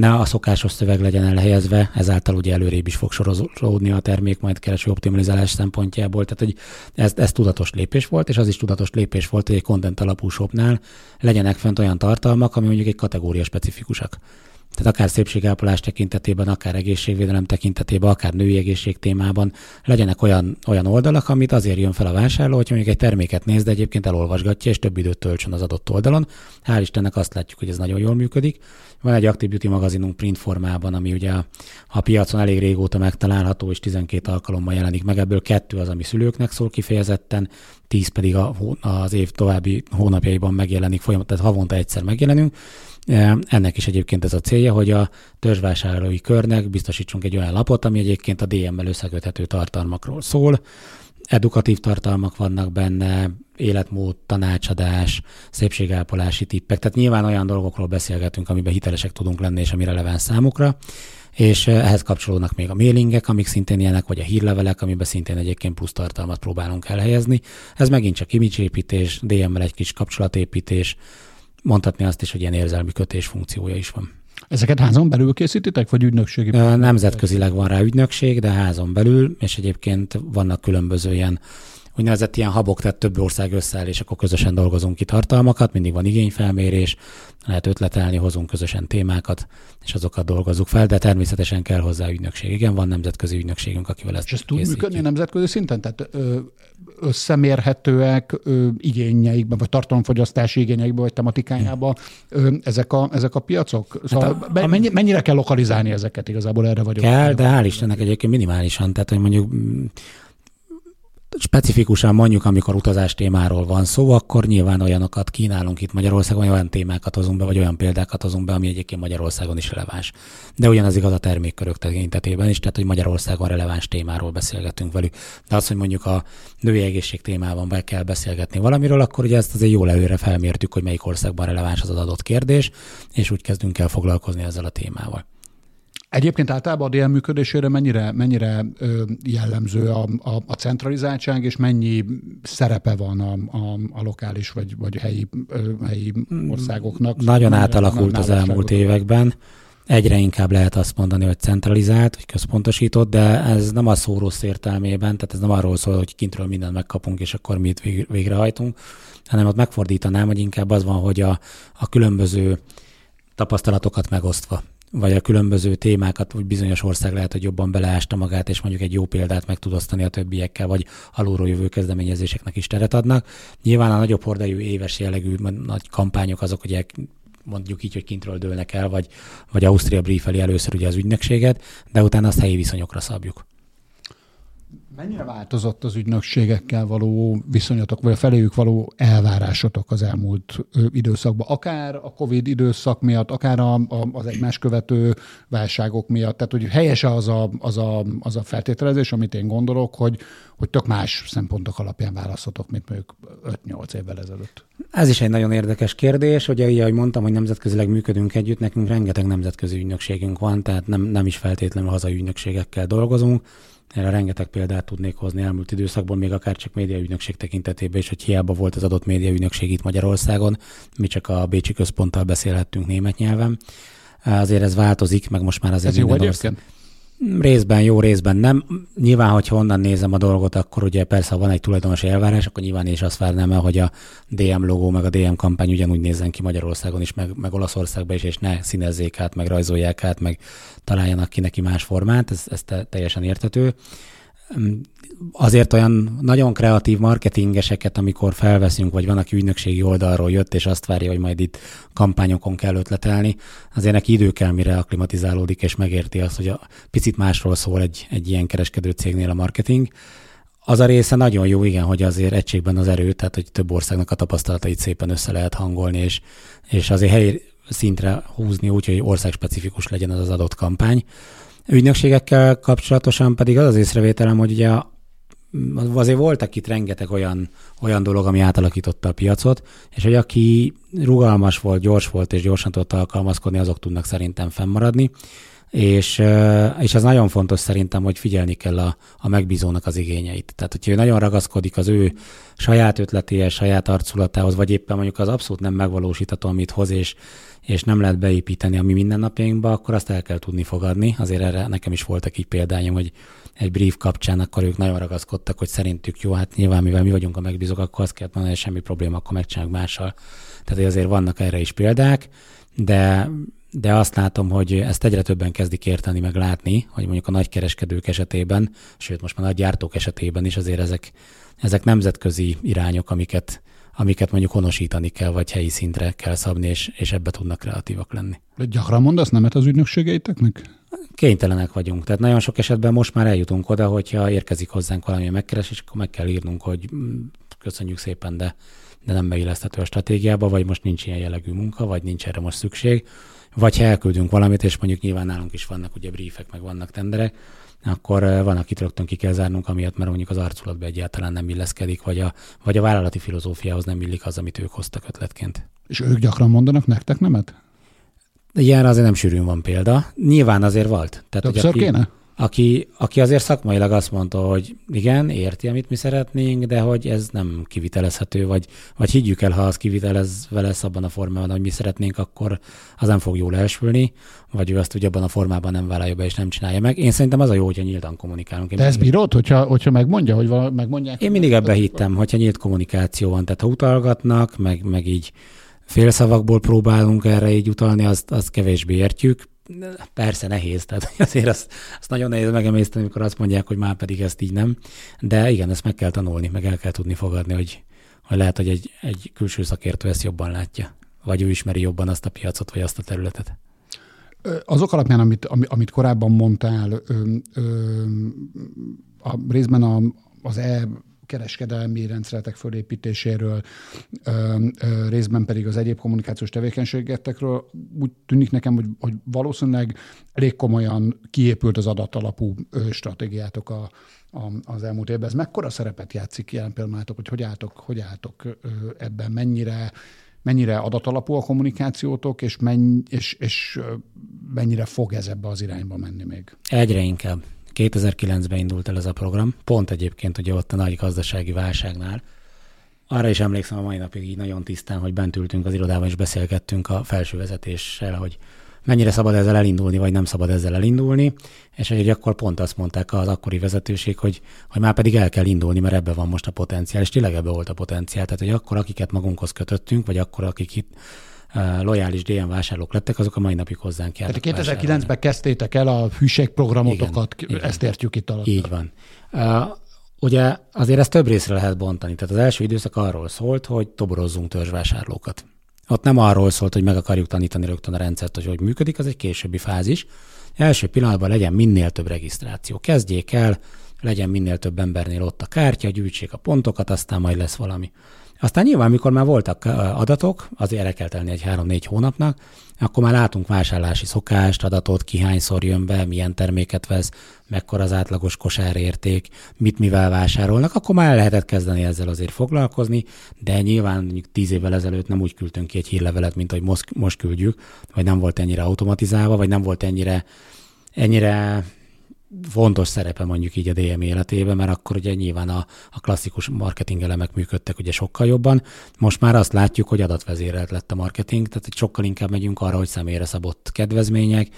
ne a szokásos szöveg legyen elhelyezve, ezáltal ugye előrébb is fog sorozódni a termék majd kereső optimalizálás szempontjából. Tehát, hogy ez, ez tudatos lépés volt, és az is tudatos lépés volt, hogy egy content alapú shopnál legyenek fent olyan tartalmak, ami mondjuk egy kategória specifikusak. Tehát akár szépségápolás tekintetében, akár egészségvédelem tekintetében, akár női egészség témában legyenek olyan, olyan oldalak, amit azért jön fel a vásárló, hogy mondjuk egy terméket néz, de egyébként elolvasgatja, és több időt töltsön az adott oldalon. Hál' Istennek azt látjuk, hogy ez nagyon jól működik. Van egy Active Beauty magazinunk print formában, ami ugye a, a piacon elég régóta megtalálható, és 12 alkalommal jelenik meg. Ebből kettő az, ami szülőknek szól kifejezetten, 10 pedig a, az év további hónapjaiban megjelenik, folyamatosan, tehát havonta egyszer megjelenünk. E, ennek is egyébként ez a célja, hogy a törzsvásárlói körnek biztosítsunk egy olyan lapot, ami egyébként a DM-mel összeköthető tartalmakról szól. Edukatív tartalmak vannak benne, életmód, tanácsadás, szépségápolási tippek. Tehát nyilván olyan dolgokról beszélgetünk, amiben hitelesek tudunk lenni, és ami releváns számukra és ehhez kapcsolódnak még a mailingek, amik szintén ilyenek, vagy a hírlevelek, amiben szintén egyébként plusz tartalmat próbálunk elhelyezni. Ez megint csak imidzsépítés, DM-mel egy kis kapcsolatépítés, mondhatni azt is, hogy ilyen érzelmi kötés funkciója is van. Ezeket házon belül készítitek, vagy ügynökségi? Nemzetközileg van rá ügynökség, de házon belül, és egyébként vannak különböző ilyen úgynevezett ilyen habok, tehát több ország összeáll, és akkor közösen dolgozunk ki tartalmakat, mindig van igényfelmérés, lehet ötletelni, hozunk közösen témákat, és azokat dolgozzuk fel, de természetesen kell hozzá ügynökség. Igen, van nemzetközi ügynökségünk, akivel ezt És ez tud működni nemzetközi szinten? Tehát összemérhetőek igényeikben, vagy tartalomfogyasztási igényeikben, vagy tematikájában ezek a, ezek a piacok? Szóval hát a, a, mennyi, mennyire kell lokalizálni ezeket igazából erre vagyok? Kell, de hál' Istennek egyébként minimálisan. Tehát, hogy mondjuk specifikusan mondjuk, amikor utazás témáról van szó, akkor nyilván olyanokat kínálunk itt Magyarországon, olyan témákat hozunk be, vagy olyan példákat hozunk be, ami egyébként Magyarországon is releváns. De ugyanaz igaz a termékkörök tekintetében is, tehát hogy Magyarországon releváns témáról beszélgetünk velük. De az, hogy mondjuk a női egészség témában be kell beszélgetni valamiről, akkor ugye ezt azért jól előre felmértük, hogy melyik országban releváns az adott kérdés, és úgy kezdünk el foglalkozni ezzel a témával. Egyébként általában a DL működésére mennyire, mennyire jellemző a, a, a centralizáltság, és mennyi szerepe van a, a, a lokális vagy, vagy helyi, helyi országoknak? Nagyon mennyire átalakult az elmúlt években. Egyre inkább lehet azt mondani, hogy centralizált, vagy központosított, de ez nem a szó rossz értelmében, tehát ez nem arról szól, hogy kintről mindent megkapunk, és akkor mi itt végrehajtunk, hanem ott megfordítanám, hogy inkább az van, hogy a, a különböző tapasztalatokat megosztva vagy a különböző témákat, hogy bizonyos ország lehet, hogy jobban beleásta magát, és mondjuk egy jó példát meg tud osztani a többiekkel, vagy alulról jövő kezdeményezéseknek is teret adnak. Nyilván a nagyobb hordájú éves jellegű nagy kampányok azok, hogy mondjuk így, hogy kintről dőlnek el, vagy, vagy Ausztria briefeli először ugye az ügynökséget, de utána azt helyi viszonyokra szabjuk Mennyire változott az ügynökségekkel való viszonyatok, vagy a feléjük való elvárásotok az elmúlt időszakban? Akár a COVID időszak miatt, akár a, a, az egymás követő válságok miatt. Tehát, hogy helyes az a, az, a, az a feltételezés, amit én gondolok, hogy, hogy tök más szempontok alapján választhatok, mint mondjuk 5-8 évvel ezelőtt. Ez is egy nagyon érdekes kérdés. Ugye, ahogy mondtam, hogy nemzetközileg működünk együtt, nekünk rengeteg nemzetközi ügynökségünk van, tehát nem, nem is feltétlenül hazai ügynökségekkel dolgozunk. Erre rengeteg példát tudnék hozni elmúlt időszakból, még akár csak médiaügynökség tekintetében is, hogy hiába volt az adott médiaügynökség itt Magyarországon, mi csak a Bécsi központtal beszélhettünk német nyelven. Azért ez változik, meg most már azért ez jó egyébként? Részben jó, részben nem. Nyilván, hogyha onnan nézem a dolgot, akkor ugye persze, ha van egy tulajdonosi elvárás, akkor nyilván is azt várnám hogy a DM logó, meg a DM kampány ugyanúgy nézzen ki Magyarországon is, meg, meg Olaszországban is, és ne színezzék át, meg rajzolják át, meg találjanak ki neki más formát, ez, ez teljesen értető azért olyan nagyon kreatív marketingeseket, amikor felveszünk, vagy van, aki ügynökségi oldalról jött, és azt várja, hogy majd itt kampányokon kell ötletelni, azért neki idő kell, mire aklimatizálódik, és megérti azt, hogy a picit másról szól egy, egy ilyen kereskedő cégnél a marketing. Az a része nagyon jó, igen, hogy azért egységben az erő, tehát hogy több országnak a tapasztalatait szépen össze lehet hangolni, és, és azért helyi szintre húzni úgy, hogy országspecifikus legyen az az adott kampány. Ügynökségekkel kapcsolatosan pedig az az észrevételem, hogy ugye azért voltak itt rengeteg olyan, olyan dolog, ami átalakította a piacot, és hogy aki rugalmas volt, gyors volt és gyorsan tudott alkalmazkodni, azok tudnak szerintem fennmaradni. És, és ez nagyon fontos szerintem, hogy figyelni kell a, a megbízónak az igényeit. Tehát, hogyha ő nagyon ragaszkodik az ő saját ötletéhez, saját arculatához, vagy éppen mondjuk az abszolút nem megvalósítható, amit hoz, és, és nem lehet beépíteni a mi mindennapjainkba, akkor azt el kell tudni fogadni. Azért erre nekem is voltak így példányom, hogy egy brief kapcsán, akkor ők nagyon ragaszkodtak, hogy szerintük jó, hát nyilván mivel mi vagyunk a megbízók, akkor azt kell mondani, hogy semmi probléma, akkor megcsináljuk mással. Tehát azért vannak erre is példák, de de azt látom, hogy ezt egyre többen kezdik érteni, meg látni, hogy mondjuk a nagykereskedők esetében, sőt most már nagy gyártók esetében is azért ezek, ezek nemzetközi irányok, amiket, amiket mondjuk honosítani kell, vagy helyi szintre kell szabni, és, és ebbe tudnak kreatívak lenni. De gyakran mondasz nemet az ügynökségeiteknek? Kénytelenek vagyunk. Tehát nagyon sok esetben most már eljutunk oda, hogyha érkezik hozzánk valamilyen megkeresés, akkor meg kell írnunk, hogy mm, köszönjük szépen, de, de nem beilleszthető a stratégiába, vagy most nincs ilyen jellegű munka, vagy nincs erre most szükség. Vagy ha elküldünk valamit, és mondjuk nyilván nálunk is vannak ugye briefek, meg vannak tenderek, akkor eh, van, akit rögtön ki kell zárnunk, amiatt, mert mondjuk az arculatba egyáltalán nem illeszkedik, vagy a, vagy a vállalati filozófiához nem illik az, amit ők hoztak ötletként. És ők gyakran mondanak nektek nemet? Ilyenre azért nem sűrűn van példa. Nyilván azért volt. Tehát, Többször hogy aki, kéne? Aki, aki azért szakmailag azt mondta, hogy igen, érti, amit mi szeretnénk, de hogy ez nem kivitelezhető, vagy, vagy higgyük el, ha az kivitelezve lesz abban a formában, hogy mi szeretnénk, akkor az nem fog jól elsülni, vagy ő azt ugye abban a formában nem vállalja be és nem csinálja meg. Én szerintem az a jó, hogyha nyíltan kommunikálunk. Én De ez bírod, hogyha, hogyha megmondja, hogy vala, megmondják? Én mindig ebbe hittem, hogyha nyílt kommunikáció van, tehát ha utalgatnak, meg, meg így félszavakból próbálunk erre így utalni, azt, azt kevésbé értjük. Persze nehéz, tehát *laughs* azért azt, azt nagyon nehéz megemészteni, amikor azt mondják, hogy már pedig ezt így nem. De igen, ezt meg kell tanulni, meg el kell tudni fogadni, hogy, hogy lehet, hogy egy, egy külső szakértő ezt jobban látja, vagy ő ismeri jobban azt a piacot, vagy azt a területet. Azok alapján, amit, amit korábban mondtál, a részben a, az e kereskedelmi rendszeretek fölépítéséről, részben pedig az egyéb kommunikációs tevékenységetekről. Úgy tűnik nekem, hogy, hogy valószínűleg elég komolyan kiépült az adatalapú stratégiátok a, a, az elmúlt évben. Ez mekkora szerepet játszik jelen pillanatban, hogy hogy álltok, hogy álltok ebben, mennyire mennyire adatalapú a kommunikációtok, és, menny, és, és mennyire fog ez ebbe az irányba menni még? Egyre inkább. 2009-ben indult el ez a program, pont egyébként ugye ott a nagy gazdasági válságnál. Arra is emlékszem a mai napig így nagyon tisztán, hogy bent ültünk az irodában és beszélgettünk a felső vezetéssel, hogy mennyire szabad ezzel elindulni, vagy nem szabad ezzel elindulni, és hogy akkor pont azt mondták az akkori vezetőség, hogy, hogy már pedig el kell indulni, mert ebbe van most a potenciál, és tényleg ebbe volt a potenciál. Tehát, hogy akkor, akiket magunkhoz kötöttünk, vagy akkor, akik itt lojális DM vásárlók lettek, azok a mai napig hozzánk járnak. Tehát 2009-ben kezdtétek el a hűségprogramotokat, igen, ezt igen. értjük itt alatt. Így van. Ugye azért ezt több részre lehet bontani. Tehát az első időszak arról szólt, hogy toborozzunk törzsvásárlókat. Ott nem arról szólt, hogy meg akarjuk tanítani rögtön a rendszert, hogy hogy működik, az egy későbbi fázis. Első pillanatban legyen minél több regisztráció. Kezdjék el legyen minél több embernél ott a kártya, gyűjtsék a pontokat, aztán majd lesz valami. Aztán nyilván, mikor már voltak adatok, azért el kell tenni egy három-négy hónapnak, akkor már látunk vásárlási szokást, adatot, ki hányszor jön be, milyen terméket vesz, mekkora az átlagos kosárérték, mit mivel vásárolnak, akkor már lehetett kezdeni ezzel azért foglalkozni, de nyilván mondjuk tíz évvel ezelőtt nem úgy küldtünk ki egy hírlevelet, mint hogy most, most küldjük, vagy nem volt ennyire automatizálva, vagy nem volt ennyire, ennyire fontos szerepe mondjuk így a DM életében, mert akkor ugye nyilván a, a klasszikus marketing elemek működtek ugye sokkal jobban. Most már azt látjuk, hogy adatvezérelt lett a marketing, tehát hogy sokkal inkább megyünk arra, hogy személyre szabott kedvezmények,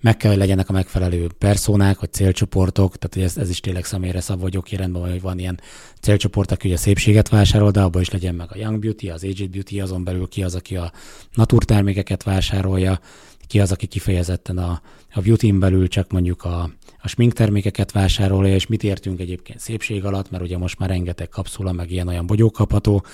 meg kell, hogy legyenek a megfelelő personák, vagy célcsoportok, tehát hogy ez, ez is tényleg személyre szabva, hogy oké, rendben van, hogy van ilyen célcsoport, aki a szépséget vásárol, de abban is legyen meg a Young Beauty, az Aged Beauty, azon belül ki az, aki a naturtermékeket vásárolja, ki az, aki kifejezetten a, a beauty belül csak mondjuk a, a sminktermékeket vásárolja, és mit értünk egyébként szépség alatt, mert ugye most már rengeteg kapszula, meg ilyen-olyan bogyók kapható,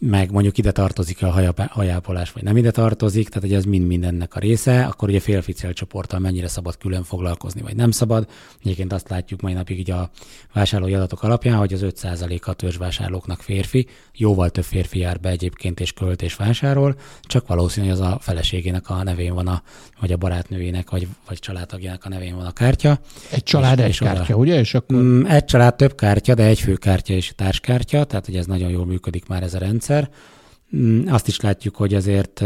meg mondjuk ide tartozik a hajápolás, vagy nem ide tartozik, tehát hogy ez mind mindennek a része, akkor ugye félfi célcsoporttal mennyire szabad külön foglalkozni, vagy nem szabad. Egyébként azt látjuk mai napig így a vásárlói adatok alapján, hogy az 5%-a törzsvásárlóknak férfi, jóval több férfi jár be egyébként és költ és vásárol, csak valószínű, hogy az a feleségének a nevén van a, vagy a barátnőjének, vagy, vagy családtagjának a nevén van a kártya. Egy család és, egy és kártya, oda, ugye? És akkor... Mm, egy család több kártya, de egy főkártya és társkártya, tehát hogy ez nagyon jól működik már ez a rendszer rendszer. Mm, azt is látjuk, hogy azért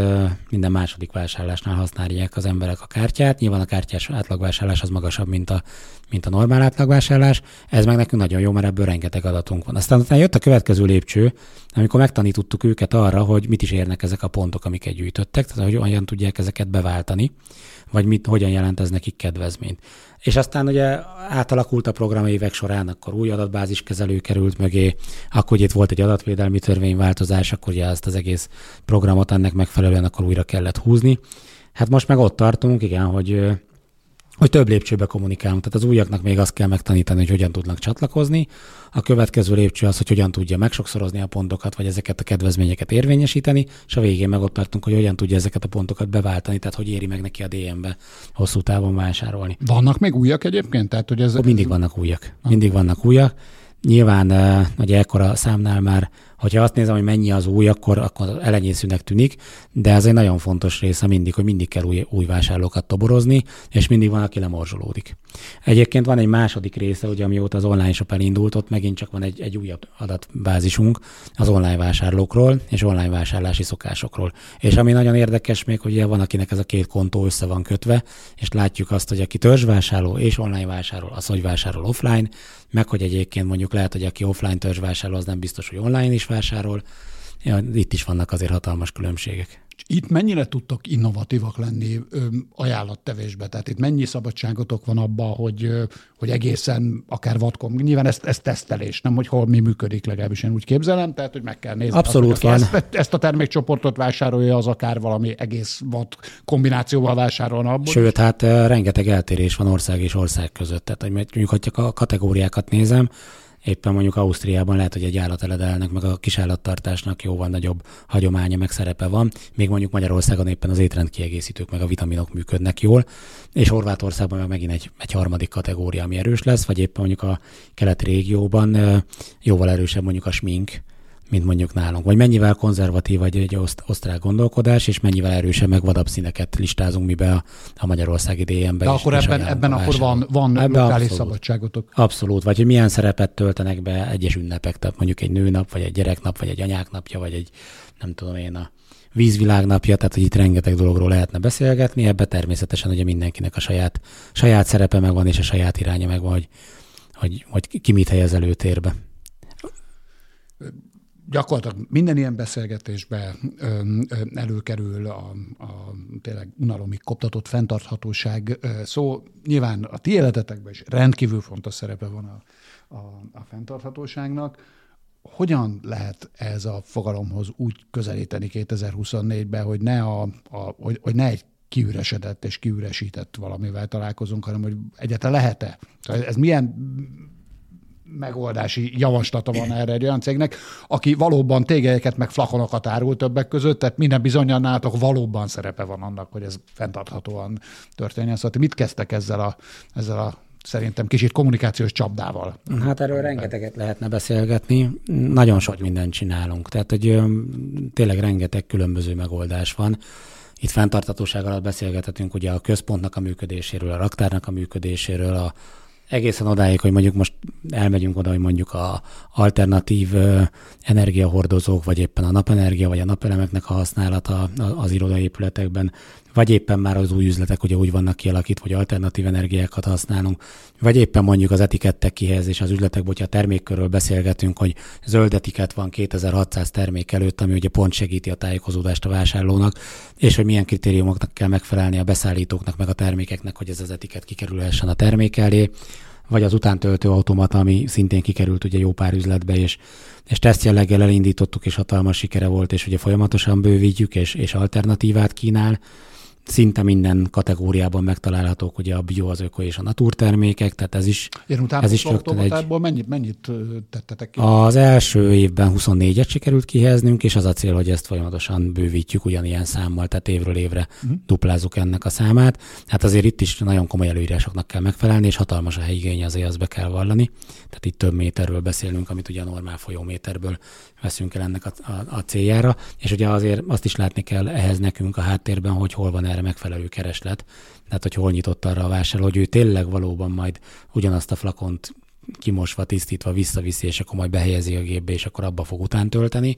minden második vásárlásnál használják az emberek a kártyát. Nyilván a kártyás átlagvásárlás az magasabb, mint a, mint a normál átlagvásárlás. Ez meg nekünk nagyon jó, mert ebből rengeteg adatunk van. Aztán utána jött a következő lépcső, amikor megtanítottuk őket arra, hogy mit is érnek ezek a pontok, amiket gyűjtöttek, tehát hogy olyan tudják ezeket beváltani, vagy mit, hogyan jelent ez nekik kedvezményt. És aztán ugye átalakult a program évek során, akkor új adatbáziskezelő került mögé, akkor ugye itt volt egy adatvédelmi törvényváltozás, akkor ugye ezt az egész programot ennek megfelelően akkor újra kellett húzni. Hát most meg ott tartunk, igen, hogy hogy több lépcsőbe kommunikálunk. Tehát az újaknak még azt kell megtanítani, hogy hogyan tudnak csatlakozni. A következő lépcső az, hogy hogyan tudja megsokszorozni a pontokat, vagy ezeket a kedvezményeket érvényesíteni, és a végén meg ott tartunk, hogy hogyan tudja ezeket a pontokat beváltani, tehát hogy éri meg neki a DM-be hosszú távon vásárolni. Vannak még újak egyébként? Tehát, hogy ez... Mindig vannak újak. Mindig vannak újak. Nyilván nagy ekkora számnál már hogyha azt nézem, hogy mennyi az új, akkor, akkor elenyészőnek tűnik, de ez egy nagyon fontos része mindig, hogy mindig kell új, új vásárlókat toborozni, és mindig van, aki lemorzsolódik. Egyébként van egy második része, ugye amióta az online shop elindult, ott megint csak van egy, egy újabb adatbázisunk az online vásárlókról és online vásárlási szokásokról. És ami nagyon érdekes még, hogy van, akinek ez a két kontó össze van kötve, és látjuk azt, hogy aki törzsvásárló és online vásárol, az, hogy vásárol offline, meg hogy egyébként mondjuk lehet, hogy aki offline törzsvásárló, az nem biztos, hogy online is vásárol. Ja, itt is vannak azért hatalmas különbségek. Itt mennyire tudtok innovatívak lenni ö, ajánlattevésbe? Tehát itt mennyi szabadságotok van abban, hogy, ö, hogy egészen akár vadkom, nyilván ez, ez tesztelés, nem hogy hol mi működik, legalábbis én úgy képzelem, tehát hogy meg kell nézni. Abszolút azt, van. Ezt, ezt a termékcsoportot vásárolja, az akár valami egész vad kombinációval vásárolna abból. Sőt, hát rengeteg eltérés van ország és ország között. Tehát, hogy mondjuk, hogyha a kategóriákat nézem, éppen mondjuk Ausztriában lehet, hogy egy állateledelnek, meg a kisállattartásnak jóval nagyobb hagyománya, meg szerepe van, még mondjuk Magyarországon éppen az étrendkiegészítők, meg a vitaminok működnek jól, és Horvátországban meg megint egy, egy harmadik kategória, ami erős lesz, vagy éppen mondjuk a keleti régióban jóval erősebb mondjuk a smink, mint mondjuk nálunk. Vagy mennyivel konzervatív vagy egy oszt, osztrák gondolkodás, és mennyivel erősebb, meg vadabb színeket listázunk mi be a, a Magyarországi DM-be. De és, akkor és ebben, ebben akkor van, van ebben lokális abszolút, szabadságotok. Abszolút, vagy hogy milyen szerepet töltenek be egyes ünnepek, tehát mondjuk egy nőnap, vagy egy gyereknap, vagy egy anyáknapja, vagy egy nem tudom én a vízvilágnapja, tehát hogy itt rengeteg dologról lehetne beszélgetni, ebbe természetesen ugye mindenkinek a saját, saját szerepe megvan, és a saját iránya megvan, hogy, hogy, hogy ki mit helyez előtérbe gyakorlatilag minden ilyen beszélgetésbe előkerül a, a tényleg unalomig koptatott fenntarthatóság szó. Nyilván a ti életetekben is rendkívül fontos szerepe van a, a, a fenntarthatóságnak. Hogyan lehet ez a fogalomhoz úgy közelíteni 2024-ben, hogy ne, a, a, hogy, hogy ne egy kiüresedett és kiüresített valamivel találkozunk, hanem hogy egyáltalán lehet-e? Ez milyen megoldási javaslata van erre egy olyan cégnek, aki valóban tégelyeket meg flakonokat árul többek között, tehát minden bizonyan nálatok valóban szerepe van annak, hogy ez fenntarthatóan történjen. Szóval mit kezdtek ezzel a, ezzel a szerintem kicsit kommunikációs csapdával. Hát erről rengeteget lehetne beszélgetni. Nagyon sok mindent csinálunk. Tehát, hogy tényleg rengeteg különböző megoldás van. Itt fenntartatóság alatt beszélgethetünk ugye a központnak a működéséről, a raktárnak a működéséről, a, egészen odáig, hogy mondjuk most elmegyünk oda, hogy mondjuk a alternatív energiahordozók, vagy éppen a napenergia, vagy a napelemeknek a használata az irodaépületekben, vagy éppen már az új üzletek ugye úgy vannak kialakítva, hogy alternatív energiákat használunk, vagy éppen mondjuk az etikettek kihelyezés az üzletek, hogyha termékkörről beszélgetünk, hogy zöld etikett van 2600 termék előtt, ami ugye pont segíti a tájékozódást a vásárlónak, és hogy milyen kritériumoknak kell megfelelni a beszállítóknak, meg a termékeknek, hogy ez az etiket kikerülhessen a termék elé vagy az utántöltő automata, ami szintén kikerült ugye jó pár üzletbe, és, és teszt jelleggel elindítottuk, és hatalmas sikere volt, és ugye folyamatosan bővítjük, és, és alternatívát kínál szinte minden kategóriában megtalálhatók ugye a bio, az öko és a naturtermékek, tehát ez is, Ilyen ez is rögtön egy... mennyit, mennyit tettetek ki? Az első évben 24-et sikerült kihelyeznünk, és az a cél, hogy ezt folyamatosan bővítjük ugyanilyen számmal, tehát évről évre uh-huh. duplázzuk ennek a számát. Hát azért itt is nagyon komoly előírásoknak kell megfelelni, és hatalmas a helyigény azért azt be kell vallani. Tehát itt több méterről beszélünk, amit ugye a normál folyóméterből veszünk el ennek a, a, a céljára, és ugye azért azt is látni kell ehhez nekünk a háttérben, hogy hol van erre megfelelő kereslet, tehát hogy hol nyitott arra a vásárló, hogy ő tényleg valóban majd ugyanazt a flakont kimosva, tisztítva visszaviszi, és akkor majd behelyezi a gépbe, és akkor abba fog után tölteni,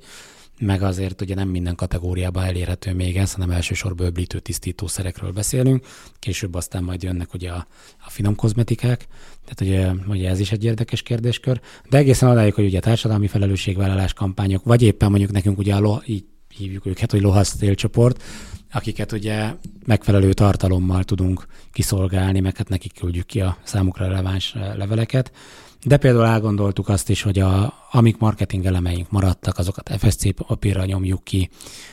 meg azért ugye nem minden kategóriában elérhető még ez, hanem elsősorban öblítő tisztítószerekről beszélünk, később aztán majd jönnek ugye a, a finom kozmetikák, tehát ugye, ugye ez is egy érdekes kérdéskör, de egészen odáig, hogy ugye társadalmi felelősségvállalás kampányok, vagy éppen mondjuk nekünk ugye a lo, így hívjuk őket, hogy lohasz célcsoport, akiket ugye megfelelő tartalommal tudunk kiszolgálni, meg hát nekik küldjük ki a számukra releváns leveleket. De például elgondoltuk azt is, hogy a, amik marketing elemeink maradtak, azokat FSC papírra nyomjuk ki,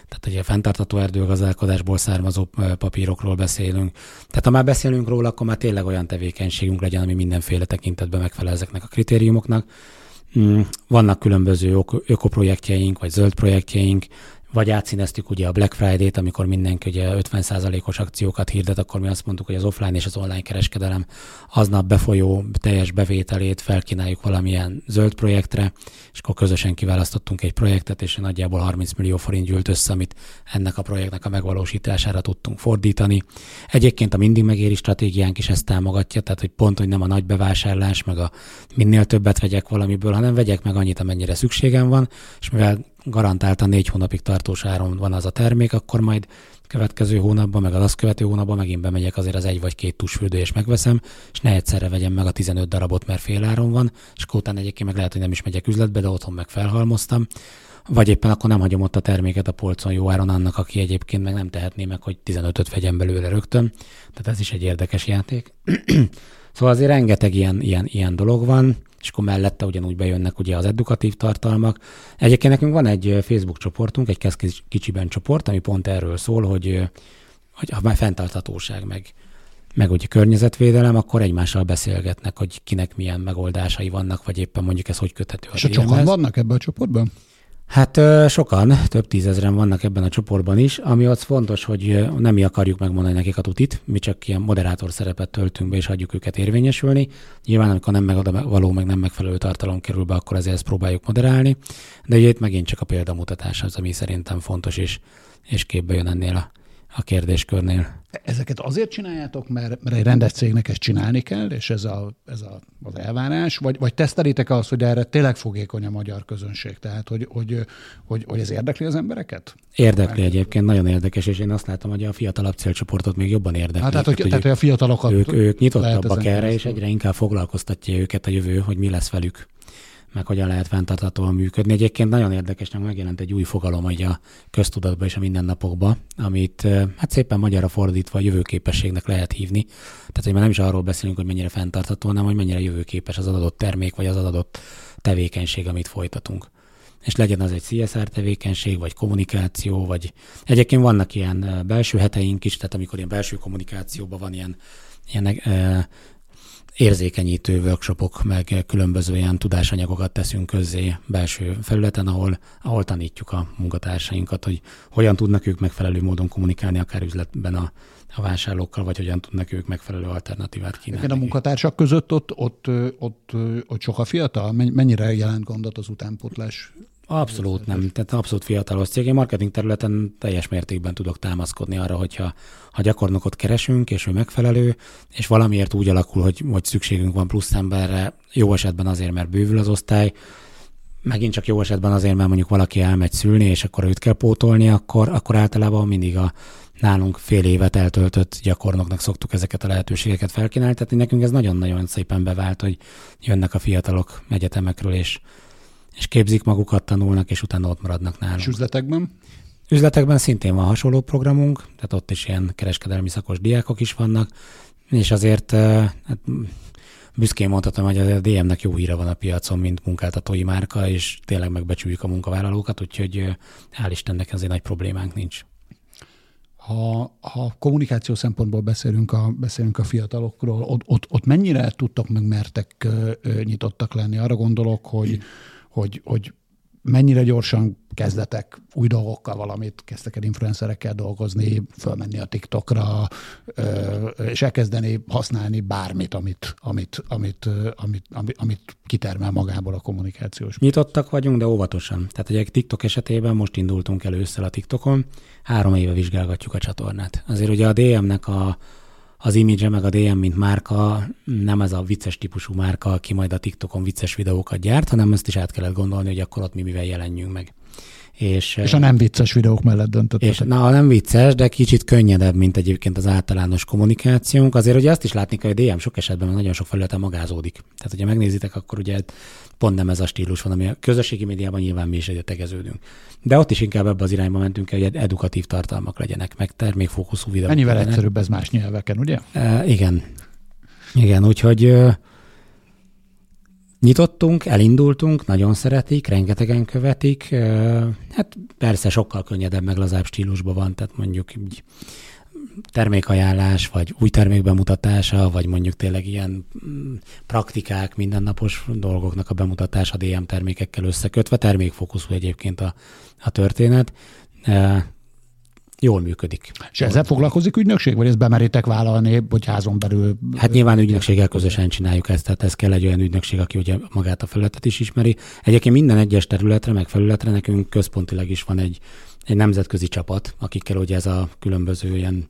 tehát ugye fenntartató erdőgazdálkodásból származó papírokról beszélünk. Tehát ha már beszélünk róla, akkor már tényleg olyan tevékenységünk legyen, ami mindenféle tekintetben megfelel ezeknek a kritériumoknak. Mm, vannak különböző ökoprojektjeink, vagy zöld projektjeink, vagy átszíneztük ugye a Black Friday-t, amikor mindenki ugye 50%-os akciókat hirdet, akkor mi azt mondtuk, hogy az offline és az online kereskedelem aznap befolyó teljes bevételét felkínáljuk valamilyen zöld projektre, és akkor közösen kiválasztottunk egy projektet, és nagyjából 30 millió forint gyűlt össze, amit ennek a projektnek a megvalósítására tudtunk fordítani. Egyébként a mindig megéri stratégiánk is ezt támogatja, tehát hogy pont, hogy nem a nagy bevásárlás, meg a minél többet vegyek valamiből, hanem vegyek meg annyit, amennyire szükségem van, és mivel garantáltan négy hónapig tartós áron van az a termék, akkor majd következő hónapban, meg az azt követő hónapban megint bemegyek azért az egy vagy két tusfürdő, és megveszem, és ne egyszerre vegyem meg a 15 darabot, mert fél áron van, és akkor utána egyébként meg lehet, hogy nem is megyek üzletbe, de otthon meg felhalmoztam. Vagy éppen akkor nem hagyom ott a terméket a polcon jó áron annak, aki egyébként meg nem tehetné meg, hogy 15-öt vegyem belőle rögtön. Tehát ez is egy érdekes játék. *clears throat* szóval azért rengeteg ilyen, ilyen, ilyen dolog van és akkor mellette ugyanúgy bejönnek ugye az edukatív tartalmak. Egyébként nekünk van egy Facebook csoportunk, egy kezd kicsiben csoport, ami pont erről szól, hogy, hogy ha már fenntarthatóság meg, meg ugye környezetvédelem, akkor egymással beszélgetnek, hogy kinek milyen megoldásai vannak, vagy éppen mondjuk ez hogy köthető És a sokan vannak ebben a csoportban? Hát sokan, több tízezren vannak ebben a csoportban is, ami ott fontos, hogy nem mi akarjuk megmondani nekik a tutit, mi csak ilyen moderátor szerepet töltünk be, és hagyjuk őket érvényesülni. Nyilván, amikor nem meg való, meg nem megfelelő tartalom kerül be, akkor ezért ezt próbáljuk moderálni. De ugye itt megint csak a példamutatás az, ami szerintem fontos, és, és képbe jön ennél a a kérdéskörnél. Ezeket azért csináljátok, mert, mert egy rendes cégnek ezt csinálni kell, és ez, a, ez a, az elvárás, vagy, vagy tesztelitek azt, hogy erre tényleg fogékony a magyar közönség? Tehát, hogy, hogy, hogy, hogy ez érdekli az embereket? Érdekli egyébként, nagyon érdekes, és én azt látom, hogy a fiatalabb célcsoportot még jobban érdekli. Hát, tehát, hogy, tehát, hogy a fiatalokat ők, ők nyitottabbak erre, és egyre inkább foglalkoztatja őket a jövő, hogy mi lesz velük meg hogyan lehet fenntarthatóan működni. Egyébként nagyon érdekesnek megjelent egy új fogalom hogy a köztudatban és a mindennapokban, amit hát szépen magyarra fordítva a jövőképességnek lehet hívni. Tehát, hogy már nem is arról beszélünk, hogy mennyire fenntartható, hanem hogy mennyire jövőképes az adott termék, vagy az adott tevékenység, amit folytatunk és legyen az egy CSR tevékenység, vagy kommunikáció, vagy egyébként vannak ilyen belső heteink is, tehát amikor ilyen belső kommunikációban van ilyen, ilyen érzékenyítő workshopok, meg különböző ilyen tudásanyagokat teszünk közzé belső felületen, ahol, ahol tanítjuk a munkatársainkat, hogy hogyan tudnak ők megfelelő módon kommunikálni akár üzletben a, a vásárlókkal, vagy hogyan tudnak ők megfelelő alternatívát kínálni. a munkatársak között ott, ott, ott, ott sok a fiatal? Mennyire jelent gondot az utánpótlás? Abszolút nem. Tehát abszolút fiatalos cég. Én marketing területen teljes mértékben tudok támaszkodni arra, hogyha ha gyakornokot keresünk, és ő megfelelő, és valamiért úgy alakul, hogy, hogy szükségünk van plusz emberre, jó esetben azért, mert bővül az osztály, megint csak jó esetben azért, mert mondjuk valaki elmegy szülni, és akkor őt kell pótolni, akkor, akkor általában mindig a nálunk fél évet eltöltött gyakornoknak szoktuk ezeket a lehetőségeket felkínálni. Tehát nekünk ez nagyon-nagyon szépen bevált, hogy jönnek a fiatalok egyetemekről, és, és képzik magukat, tanulnak, és utána ott maradnak nálunk. És üzletekben? Üzletekben szintén van hasonló programunk, tehát ott is ilyen kereskedelmi szakos diákok is vannak, és azért hát, büszkén mondhatom, hogy a DM-nek jó híre van a piacon, mint munkáltatói márka, és tényleg megbecsüljük a munkavállalókat, úgyhogy hál' Istennek azért nagy problémánk nincs. Ha, ha kommunikáció szempontból beszélünk a, beszélünk a fiatalokról, ott, ott, ott mennyire tudtak meg mertek nyitottak lenni? Arra gondolok, hogy, hogy, hogy mennyire gyorsan kezdetek új dolgokkal valamit, kezdtek el influencerekkel dolgozni, fölmenni a TikTokra, és elkezdeni használni bármit, amit, amit, amit, amit, amit, amit kitermel magából a kommunikációs. Nyitottak vagyunk, de óvatosan. Tehát egy TikTok esetében most indultunk először a TikTokon, három éve vizsgálgatjuk a csatornát. Azért ugye a DM-nek a, az image meg a DM, mint márka nem ez a vicces típusú márka, aki majd a TikTokon vicces videókat gyárt, hanem ezt is át kellett gondolni, hogy akkor ott mi mivel jelenjünk meg. És, és a nem vicces videók mellett döntöttetek. És, na, a nem vicces, de kicsit könnyedebb, mint egyébként az általános kommunikációnk. Azért ugye azt is látni kell, hogy DM sok esetben nagyon sok felületen magázódik. Tehát, hogyha megnézitek, akkor ugye pont nem ez a stílus van, ami a közösségi médiában nyilván mi is tegeződünk. De ott is inkább ebbe az irányba mentünk, hogy edukatív tartalmak legyenek, meg termékfókuszú videók. Mennyivel legyenek. egyszerűbb ez más nyelveken, ugye? E, igen. Igen, úgyhogy Nyitottunk, elindultunk, nagyon szeretik, rengetegen követik. Hát persze sokkal könnyedebb, meg lazább stílusban van, tehát mondjuk így termékajánlás, vagy új termék bemutatása, vagy mondjuk tényleg ilyen mm, praktikák, mindennapos dolgoknak a bemutatása DM termékekkel összekötve, termékfókuszú egyébként a, a történet jól működik. És ezzel foglalkozik ügynökség, vagy ezt bemeritek vállalni, hogy házon belül? Hát nyilván ügynökséggel közösen csináljuk ezt, tehát ez kell egy olyan ügynökség, aki ugye magát a felületet is ismeri. Egyébként minden egyes területre, meg felületre nekünk központilag is van egy, egy nemzetközi csapat, akikkel ugye ez a különböző ilyen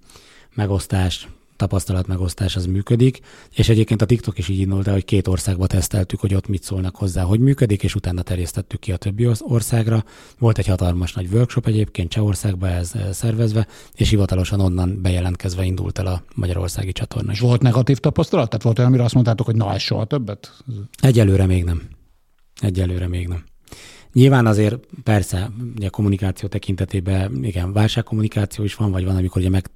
megosztás, tapasztalatmegosztás az működik, és egyébként a TikTok is így indult el, hogy két országba teszteltük, hogy ott mit szólnak hozzá, hogy működik, és utána terjesztettük ki a többi országra. Volt egy hatalmas nagy workshop egyébként Csehországba ez szervezve, és hivatalosan onnan bejelentkezve indult el a magyarországi csatorna. És volt negatív tapasztalat? Tehát volt olyan, amire azt mondtátok, hogy na, ez soha többet? Egyelőre még nem. Egyelőre még nem. Nyilván azért persze, ugye kommunikáció tekintetében, igen, válságkommunikáció is van, vagy van, amikor ugye meg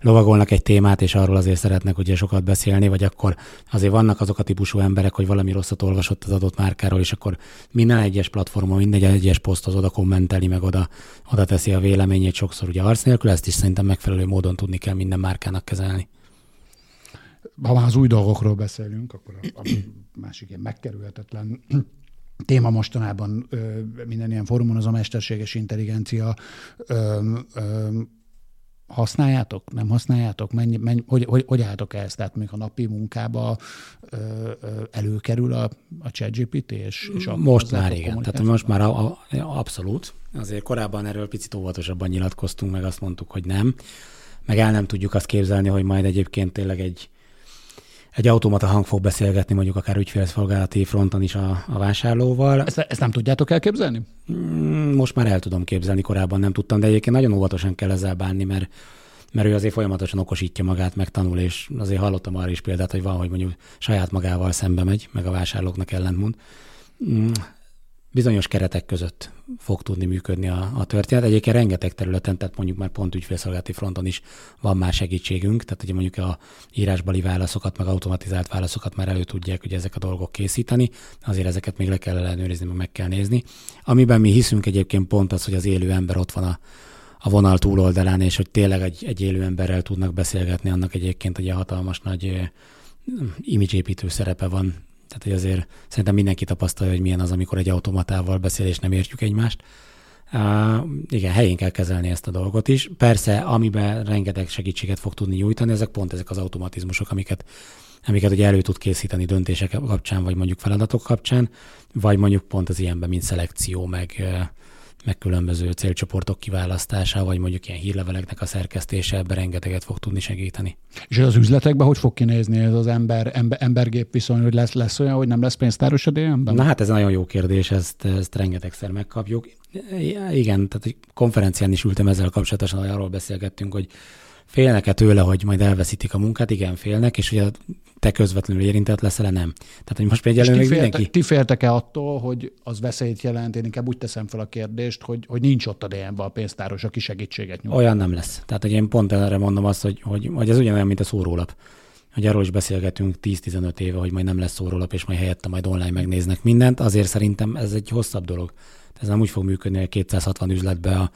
lovagolnak egy témát, és arról azért szeretnek ugye sokat beszélni, vagy akkor azért vannak azok a típusú emberek, hogy valami rosszat olvasott az adott márkáról, és akkor minden egyes platformon, minden egyes poszthoz oda kommenteli, meg oda, oda teszi a véleményét sokszor ugye arc nélkül, ezt is szerintem megfelelő módon tudni kell minden márkának kezelni. Ha már az új dolgokról beszélünk, akkor a, a másik ilyen megkerülhetetlen téma mostanában ö, minden ilyen fórumon az a mesterséges intelligencia. Ö, ö, használjátok, nem használjátok? Mennyi, mennyi, hogy, hogy, hogy álltok ezt? Tehát még a napi munkába ö, ö, előkerül a, a ChatGPT? És, és a most már igen, tehát most már a, a, abszolút. Azért korábban erről picit óvatosabban nyilatkoztunk, meg azt mondtuk, hogy nem. Meg el nem tudjuk azt képzelni, hogy majd egyébként tényleg egy egy automata hang fog beszélgetni mondjuk akár ügyfélszolgálati fronton is a, a vásárlóval. Ezt, ezt nem tudjátok elképzelni? Mm, most már el tudom képzelni, korábban nem tudtam, de egyébként nagyon óvatosan kell ezzel bánni, mert mert ő azért folyamatosan okosítja magát, megtanul, és azért hallottam arra is példát, hogy van, hogy mondjuk saját magával szembe megy, meg a vásárlóknak ellentmond. Bizonyos keretek között fog tudni működni a, a történet. Egyébként rengeteg területen, tehát mondjuk már pont ügyfélszolgálati fronton is van már segítségünk, tehát ugye mondjuk a írásbeli válaszokat, meg automatizált válaszokat már elő tudják hogy ezek a dolgok készíteni, azért ezeket még le kell ellenőrizni, meg meg kell nézni. Amiben mi hiszünk egyébként pont az, hogy az élő ember ott van a, a vonal túloldalán, és hogy tényleg egy, egy élő emberrel tudnak beszélgetni, annak egyébként egy hatalmas nagy imidzsépítő szerepe van tehát, hogy azért szerintem mindenki tapasztalja, hogy milyen az, amikor egy automatával beszél, és nem értjük egymást. Uh, igen, helyén kell kezelni ezt a dolgot is. Persze, amiben rengeteg segítséget fog tudni nyújtani, ezek pont ezek az automatizmusok, amiket, amiket ugye elő tud készíteni döntések kapcsán, vagy mondjuk feladatok kapcsán, vagy mondjuk pont az ilyenben, mint szelekció, meg, meg különböző célcsoportok kiválasztása, vagy mondjuk ilyen hírleveleknek a szerkesztése, ebben rengeteget fog tudni segíteni. És az üzletekben hogy fog kinézni ez az ember, ember embergép viszony, hogy lesz, lesz olyan, hogy nem lesz pénztáros a DM-ben? Na hát ez nagyon jó kérdés, ezt, ezt rengetegszer megkapjuk. Igen, tehát egy konferencián is ültem ezzel kapcsolatosan, hogy arról beszélgettünk, hogy félnek-e tőle, hogy majd elveszítik a munkát? Igen, félnek, és ugye te közvetlenül érintett leszel, nem. Tehát, hogy most például még mindenki... Ti féltek-e attól, hogy az veszélyt jelent? Én inkább úgy teszem fel a kérdést, hogy, hogy nincs ott a DM-ben a pénztáros, aki segítséget nyújt. Olyan nem lesz. Tehát, hogy én pont erre mondom azt, hogy, hogy, hogy ez ugyanolyan, mint a szórólap. Hogy arról is beszélgetünk 10-15 éve, hogy majd nem lesz szórólap, és majd helyette majd online megnéznek mindent. Azért szerintem ez egy hosszabb dolog. Ez nem úgy fog működni, hogy 260 üzletbe a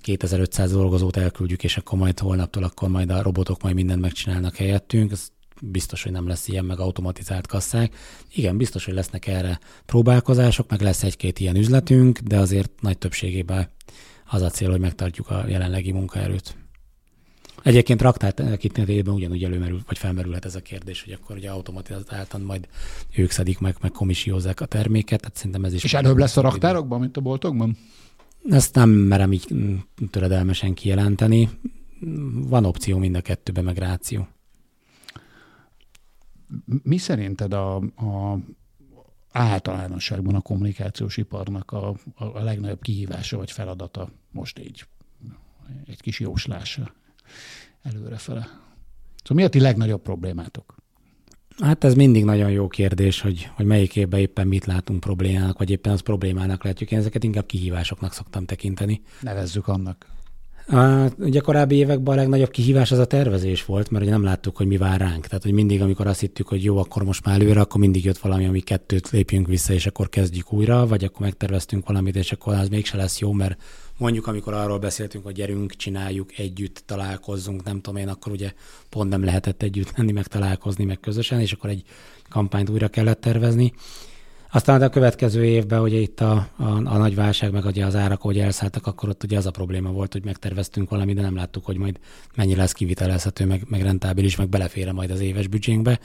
2500 dolgozót elküldjük, és akkor majd holnaptól akkor majd a robotok majd mindent megcsinálnak helyettünk. Ez biztos, hogy nem lesz ilyen, meg automatizált kasszák. Igen, biztos, hogy lesznek erre próbálkozások, meg lesz egy-két ilyen üzletünk, de azért nagy többségében az a cél, hogy megtartjuk a jelenlegi munkaerőt. Egyébként raktár tekintetében ugyanúgy előmerül, vagy felmerülhet ez a kérdés, hogy akkor ugye automatizáltan majd ők szedik meg, meg komisiózzák a terméket, tehát szerintem ez is... És előbb lesz a raktárokban, mint a boltokban? Ezt nem merem így töredelmesen kijelenteni. Van opció mind a kettőben, meg ráció. Mi szerinted a, a általánosságban a kommunikációs iparnak a, a, a legnagyobb kihívása vagy feladata most így egy kis jóslása előrefele? Szóval mi a ti legnagyobb problémátok? Hát ez mindig nagyon jó kérdés, hogy, hogy melyik évben éppen mit látunk problémának, vagy éppen az problémának látjuk. Én ezeket inkább kihívásoknak szoktam tekinteni. Nevezzük annak. A, ugye korábbi években a legnagyobb kihívás az a tervezés volt, mert ugye nem láttuk, hogy mi vár ránk. Tehát, hogy mindig, amikor azt hittük, hogy jó, akkor most már előre, akkor mindig jött valami, ami kettőt lépjünk vissza, és akkor kezdjük újra, vagy akkor megterveztünk valamit, és akkor az mégse lesz jó, mert mondjuk, amikor arról beszéltünk, hogy gyerünk, csináljuk együtt, találkozzunk, nem tudom én, akkor ugye pont nem lehetett együtt lenni, meg találkozni, meg közösen, és akkor egy kampányt újra kellett tervezni. Aztán a következő évben, ugye itt a, a, a nagy válság, meg ugye az árak, hogy elszálltak, akkor ott ugye az a probléma volt, hogy megterveztünk valamit, de nem láttuk, hogy majd mennyi lesz kivitelezhető, meg, meg rentábilis, meg belefér majd az éves büdzsénkbe.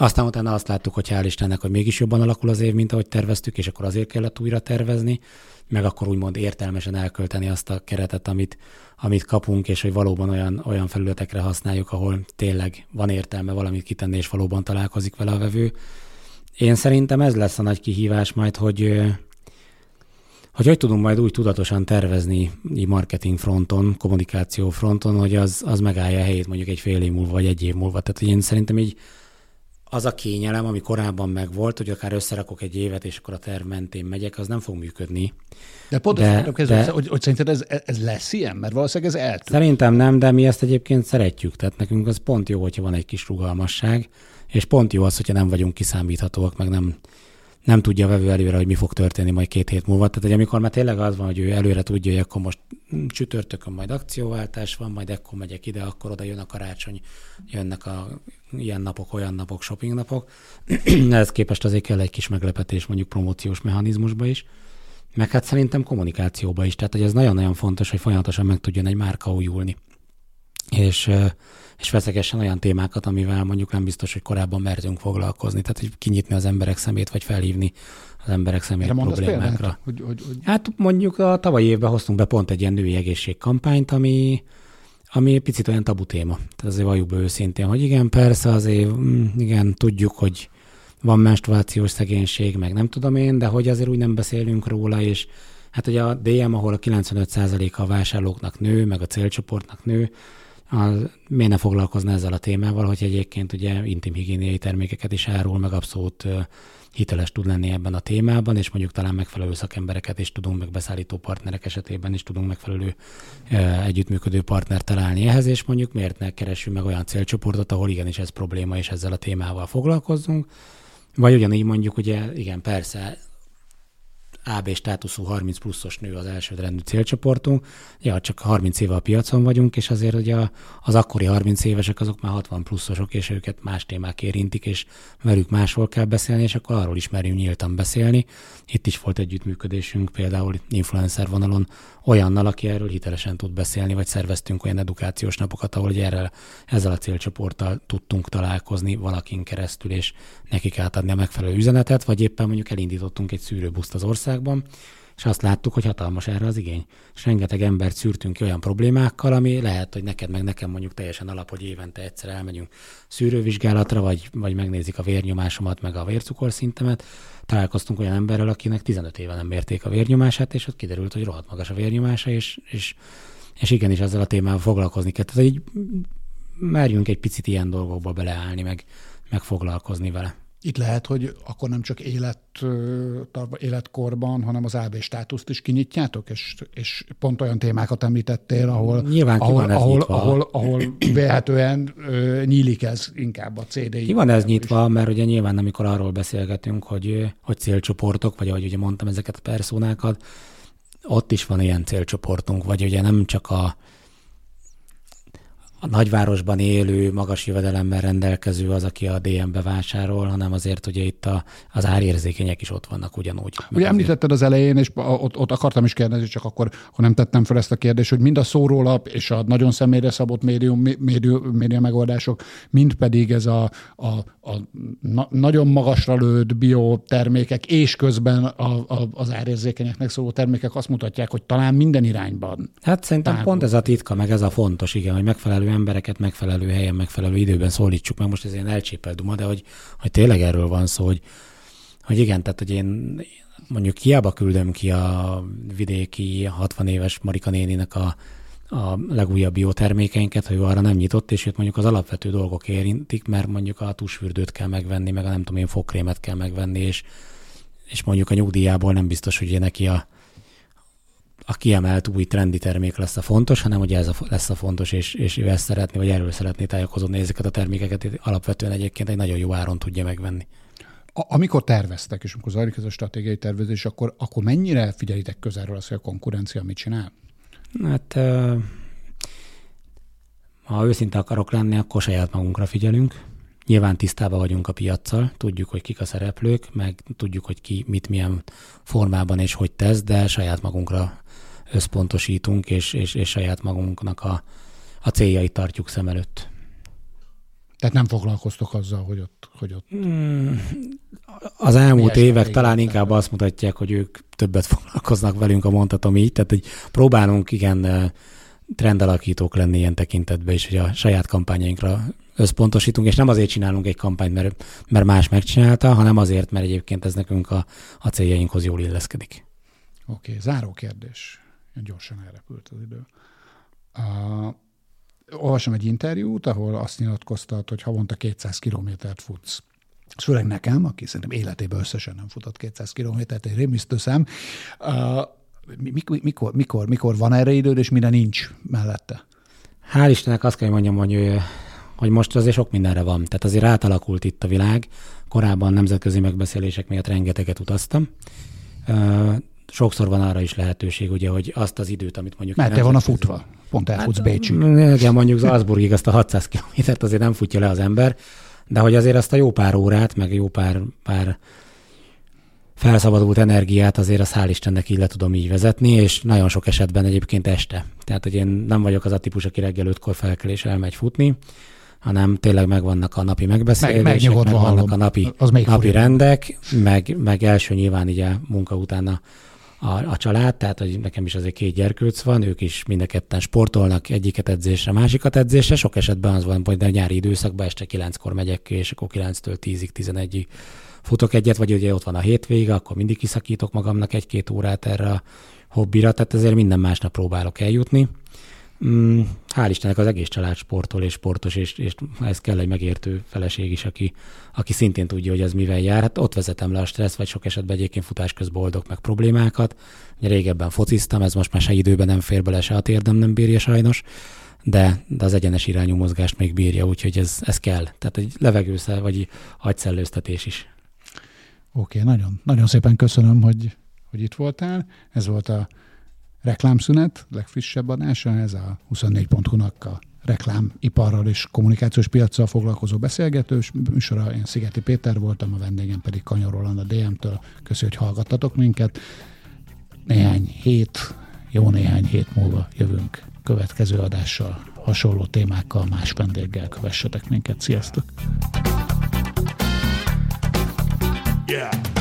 Aztán utána azt láttuk, hogy hál' Istennek, hogy mégis jobban alakul az év, mint ahogy terveztük, és akkor azért kellett újra tervezni, meg akkor úgymond értelmesen elkölteni azt a keretet, amit, amit kapunk, és hogy valóban olyan, olyan felületekre használjuk, ahol tényleg van értelme valamit kitenni, és valóban találkozik vele a vevő. Én szerintem ez lesz a nagy kihívás majd, hogy hogy hogy tudunk majd úgy tudatosan tervezni így marketing fronton, kommunikáció fronton, hogy az, az megállja a helyét mondjuk egy fél év múlva, vagy egy év múlva. Tehát én szerintem így az a kényelem, ami korábban megvolt, hogy akár összerakok egy évet, és akkor a terv mentén megyek, az nem fog működni. De pont de, de, hogy, hogy szerinted ez, ez lesz ilyen? Mert valószínűleg ez eltűnt. Szerintem nem, de mi ezt egyébként szeretjük. Tehát nekünk az pont jó, hogyha van egy kis rugalmasság, és pont jó az, hogyha nem vagyunk kiszámíthatóak, meg nem, nem tudja a vevő előre, hogy mi fog történni majd két hét múlva. Tehát, hogy amikor már tényleg az van, hogy ő előre tudja, hogy akkor most csütörtökön majd akcióváltás van, majd ekkor megyek ide, akkor oda jön a karácsony, jönnek a ilyen napok, olyan napok, shopping napok. *clears throat* Ehhez képest azért kell egy kis meglepetés mondjuk promóciós mechanizmusba is. Meg hát szerintem kommunikációba is. Tehát, hogy ez nagyon-nagyon fontos, hogy folyamatosan meg tudjon egy márka újulni. És és feszegessen olyan témákat, amivel mondjuk nem biztos, hogy korábban mertünk foglalkozni. Tehát, hogy kinyitni az emberek szemét, vagy felhívni az emberek szemét problémákra. Hogy, hogy, hogy... Hát mondjuk a tavalyi évben hoztunk be pont egy ilyen női egészségkampányt, ami, ami picit olyan tabu téma. Tehát azért valljuk be őszintén, hogy igen, persze azért, mm, igen, tudjuk, hogy van menstruációs szegénység, meg nem tudom én, de hogy azért úgy nem beszélünk róla, és hát ugye a DM, ahol a 95%-a a vásárlóknak nő, meg a célcsoportnak nő, a, miért ne foglalkozna ezzel a témával, hogy egyébként ugye intim higiéniai termékeket is árul, meg abszolút hiteles tud lenni ebben a témában, és mondjuk talán megfelelő szakembereket is tudunk, meg beszállító partnerek esetében is tudunk megfelelő együttműködő partnert találni ehhez, és mondjuk miért ne keressünk meg olyan célcsoportot, ahol igenis ez probléma, és ezzel a témával foglalkozzunk. Vagy ugyanígy mondjuk, ugye, igen, persze, AB státuszú 30 pluszos nő az elsődrendű célcsoportunk. Ja, csak 30 éve a piacon vagyunk, és azért ugye az akkori 30 évesek azok már 60 pluszosok, és őket más témák érintik, és velük máshol kell beszélni, és akkor arról is merjünk nyíltan beszélni. Itt is volt együttműködésünk például influencer vonalon olyannal, aki erről hitelesen tud beszélni, vagy szerveztünk olyan edukációs napokat, ahol erre, ezzel a célcsoporttal tudtunk találkozni valakin keresztül, és nekik átadni a megfelelő üzenetet, vagy éppen mondjuk elindítottunk egy szűrőbuszt az országban, és azt láttuk, hogy hatalmas erre az igény. És rengeteg embert szűrtünk ki olyan problémákkal, ami lehet, hogy neked meg nekem mondjuk teljesen alap, hogy évente egyszer elmegyünk szűrővizsgálatra, vagy, vagy megnézik a vérnyomásomat, meg a vércukorszintemet. Találkoztunk olyan emberrel, akinek 15 éve nem mérték a vérnyomását, és ott kiderült, hogy rohadt magas a vérnyomása, és, és, és igenis ezzel a témával foglalkozni kell. Tehát így merjünk egy picit ilyen dolgokba beleállni, meg, meg foglalkozni vele. Itt lehet, hogy akkor nem csak élet, életkorban, hanem az AB státuszt is kinyitjátok, és, és pont olyan témákat említettél, ahol, Nyilván ahol, ahol, ahol, ahol véletlenül nyílik ez inkább a CDI. Ki van ez nyitva, mert ugye nyilván amikor arról beszélgetünk, hogy, hogy célcsoportok, vagy ahogy ugye mondtam ezeket a personákat, ott is van ilyen célcsoportunk, vagy ugye nem csak a, a nagyvárosban élő, magas jövedelemmel rendelkező az, aki a DM-be vásárol, hanem azért ugye itt a, az árérzékenyek is ott vannak ugyanúgy. Ugye említetted az elején, és ott, ott akartam is kérdezni, csak akkor, akkor nem tettem fel ezt a kérdést, hogy mind a szórólap és a nagyon személyre szabott médium, médium, média megoldások, mind pedig ez a, a, a na, nagyon magasra lőtt biotermékek, és közben a, a, az árérzékenyeknek szóló termékek azt mutatják, hogy talán minden irányban. Hát szerintem tágul. pont ez a titka, meg ez a fontos, igen, hogy megfelelő embereket megfelelő helyen, megfelelő időben szólítsuk meg. Most ez ilyen elcsépelt duma, de hogy, hogy tényleg erről van szó, hogy, hogy igen, tehát hogy én mondjuk hiába küldöm ki a vidéki 60 éves Marika néninek a, a legújabb biotermékeinket, hogy arra nem nyitott, és őt mondjuk az alapvető dolgok érintik, mert mondjuk a tusfürdőt kell megvenni, meg a nem tudom én fogkrémet kell megvenni, és, és mondjuk a nyugdíjából nem biztos, hogy neki a, a kiemelt új trendi termék lesz a fontos, hanem hogy ez a, lesz a fontos, és, és ő ezt szeretné, vagy erről szeretné tájékozódni ezeket a termékeket, alapvetően egyébként egy nagyon jó áron tudja megvenni. A, amikor terveztek, és amikor zajlik ez a stratégiai tervezés, akkor, akkor mennyire figyelitek közelről azt, hogy a konkurencia mit csinál? Hát ha őszinte akarok lenni, akkor saját magunkra figyelünk. Nyilván tisztában vagyunk a piaccal, tudjuk, hogy kik a szereplők, meg tudjuk, hogy ki mit milyen formában és hogy tesz, de saját magunkra összpontosítunk, és, és, és saját magunknak a, a céljait tartjuk szem előtt. Tehát nem foglalkoztok azzal, hogy ott... Hogy ott... Hmm, az elmúlt évek talán inkább azt mutatják, hogy ők többet *laughs* foglalkoznak velünk, a mondhatom így. Tehát, hogy próbálunk igen trendalakítók lenni ilyen tekintetben is, hogy a saját kampányainkra összpontosítunk, és nem azért csinálunk egy kampányt, mert, mert más megcsinálta, hanem azért, mert egyébként ez nekünk a, a céljainkhoz jól illeszkedik. Oké, okay, záró kérdés. Gyorsan elrepült az idő. Uh, olvasom egy interjút, ahol azt nyilatkoztat, hogy havonta 200 kilométert futsz. Ez főleg nekem, aki szerintem életében összesen nem futott 200 kilométert, egy rémisztő szám. Uh, mikor, mikor, mikor, van erre időd, és mire nincs mellette? Hál' Istennek azt kell, hogy mondjam, hogy, hogy most azért sok mindenre van. Tehát azért átalakult itt a világ. Korábban nemzetközi megbeszélések miatt rengeteget utaztam. Sokszor van arra is lehetőség, ugye, hogy azt az időt, amit mondjuk... Mert te van a futva. Pont elfutsz hát, Bécsig. Igen, mondjuk Salzburgig azt a 600 kilométert azért nem futja le az ember, de hogy azért azt a jó pár órát, meg jó pár, pár felszabadult energiát azért az hál' Istennek így le tudom így vezetni, és nagyon sok esetben egyébként este. Tehát, hogy én nem vagyok az a típus, aki reggel ötkor felkel és elmegy futni, hanem tényleg megvannak a napi megbeszélések, meg, megvannak hallom. a napi, az napi rendek, meg, meg első nyilván így a munka után a, a, a család, tehát hogy nekem is azért két gyerkőc van, ők is mind a ketten sportolnak, egyiket edzésre, másikat edzésre, sok esetben az van, hogy a nyári időszakban este kilenckor megyek, és akkor 9-től 10-ig, 11-ig futok egyet, vagy ugye ott van a hétvége, akkor mindig kiszakítok magamnak egy-két órát erre a hobbira, tehát ezért minden másnap próbálok eljutni. Mm, hál' Istennek az egész család sportol és sportos, és, és ez kell egy megértő feleség is, aki, aki szintén tudja, hogy ez mivel jár. Hát ott vezetem le a stressz, vagy sok esetben egyébként futás közben boldog meg problémákat. Régebben fociztam, ez most már se időben nem fér bele, se a térdem nem bírja sajnos, de, de az egyenes irányú mozgást még bírja, úgyhogy ez, ez kell. Tehát egy levegőszel, vagy agyszellőztetés is. Oké, okay, nagyon, nagyon szépen köszönöm, hogy hogy itt voltál. Ez volt a reklámszünet, legfrissebb adása, ez a 24.hu-nak a reklámiparral és kommunikációs piacsal foglalkozó beszélgetős műsora. Én Szigeti Péter voltam, a vendégem pedig Kanyar Roland a DM-től. Köszönjük, hogy hallgattatok minket. Néhány hét, jó néhány hét múlva jövünk következő adással, hasonló témákkal, más vendéggel kövessetek minket. Sziasztok! Yeah.